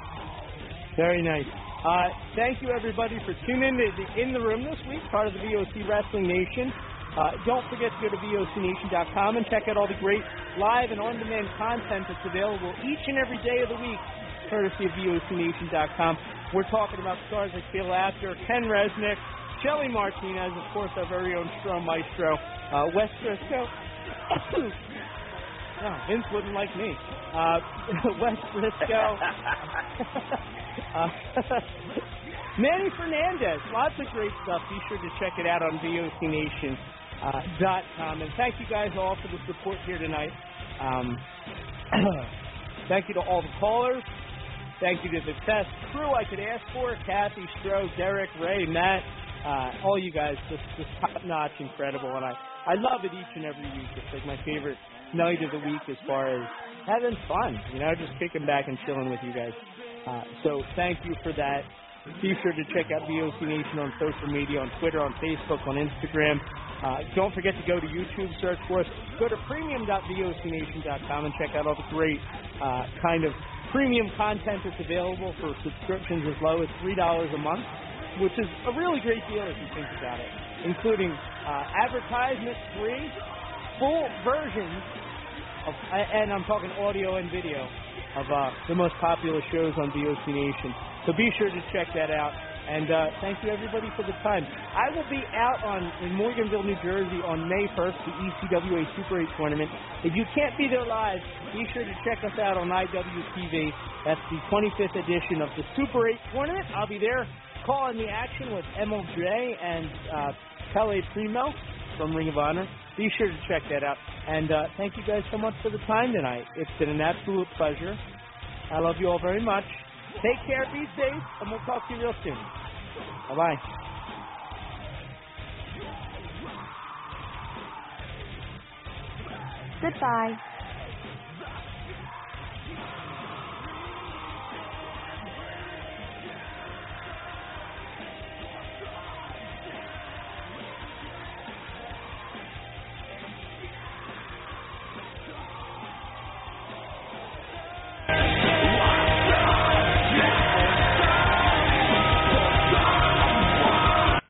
Very nice. Uh, thank you, everybody, for tuning in to the In the Room this week, part of the VOC Wrestling Nation. Uh, don't forget to go to VOCNation.com and check out all the great live and on-demand content that's available each and every day of the week, courtesy of VOCNation.com. We're talking about stars like Phil Apter, Ken Resnick, Shelly Martinez, of course, our very own Stro Maestro, uh, Wes Briscoe. no, Vince wouldn't like me. Uh, Wes Briscoe. uh, Manny Fernandez. Lots of great stuff. Be sure to check it out on VOCNation.com. Uh. And thank you guys all for the support here tonight. Um, thank you to all the callers. Thank you to the best crew I could ask for Kathy, Stro, Derek, Ray, Matt, uh, all you guys. Just, just top notch, incredible. And I, I love it each and every week. It's like my favorite night of the week as far as having fun, you know, just kicking back and chilling with you guys. Uh, so thank you for that. Be sure to check out VOC Nation on social media, on Twitter, on Facebook, on Instagram. Uh, don't forget to go to YouTube, search for us. Go to premium.vocnation.com and check out all the great uh, kind of premium content that's available for subscriptions as low as $3 a month, which is a really great deal if you think about it, including uh, advertisement-free, full versions of, and I'm talking audio and video, of uh, the most popular shows on VOC Nation. So be sure to check that out. And uh, thank you everybody for the time. I will be out on in Morganville, New Jersey on May 1st, the ECWA Super 8 tournament. If you can't be there live, be sure to check us out on IWTV. That's the 25th edition of the Super 8 tournament. I'll be there calling the action with MLJ and uh, Pelé Primeau from Ring of Honor. Be sure to check that out. And uh, thank you guys so much for the time tonight. It's been an absolute pleasure. I love you all very much. Take care, be safe, and we'll talk to you real soon. Bye bye. Goodbye.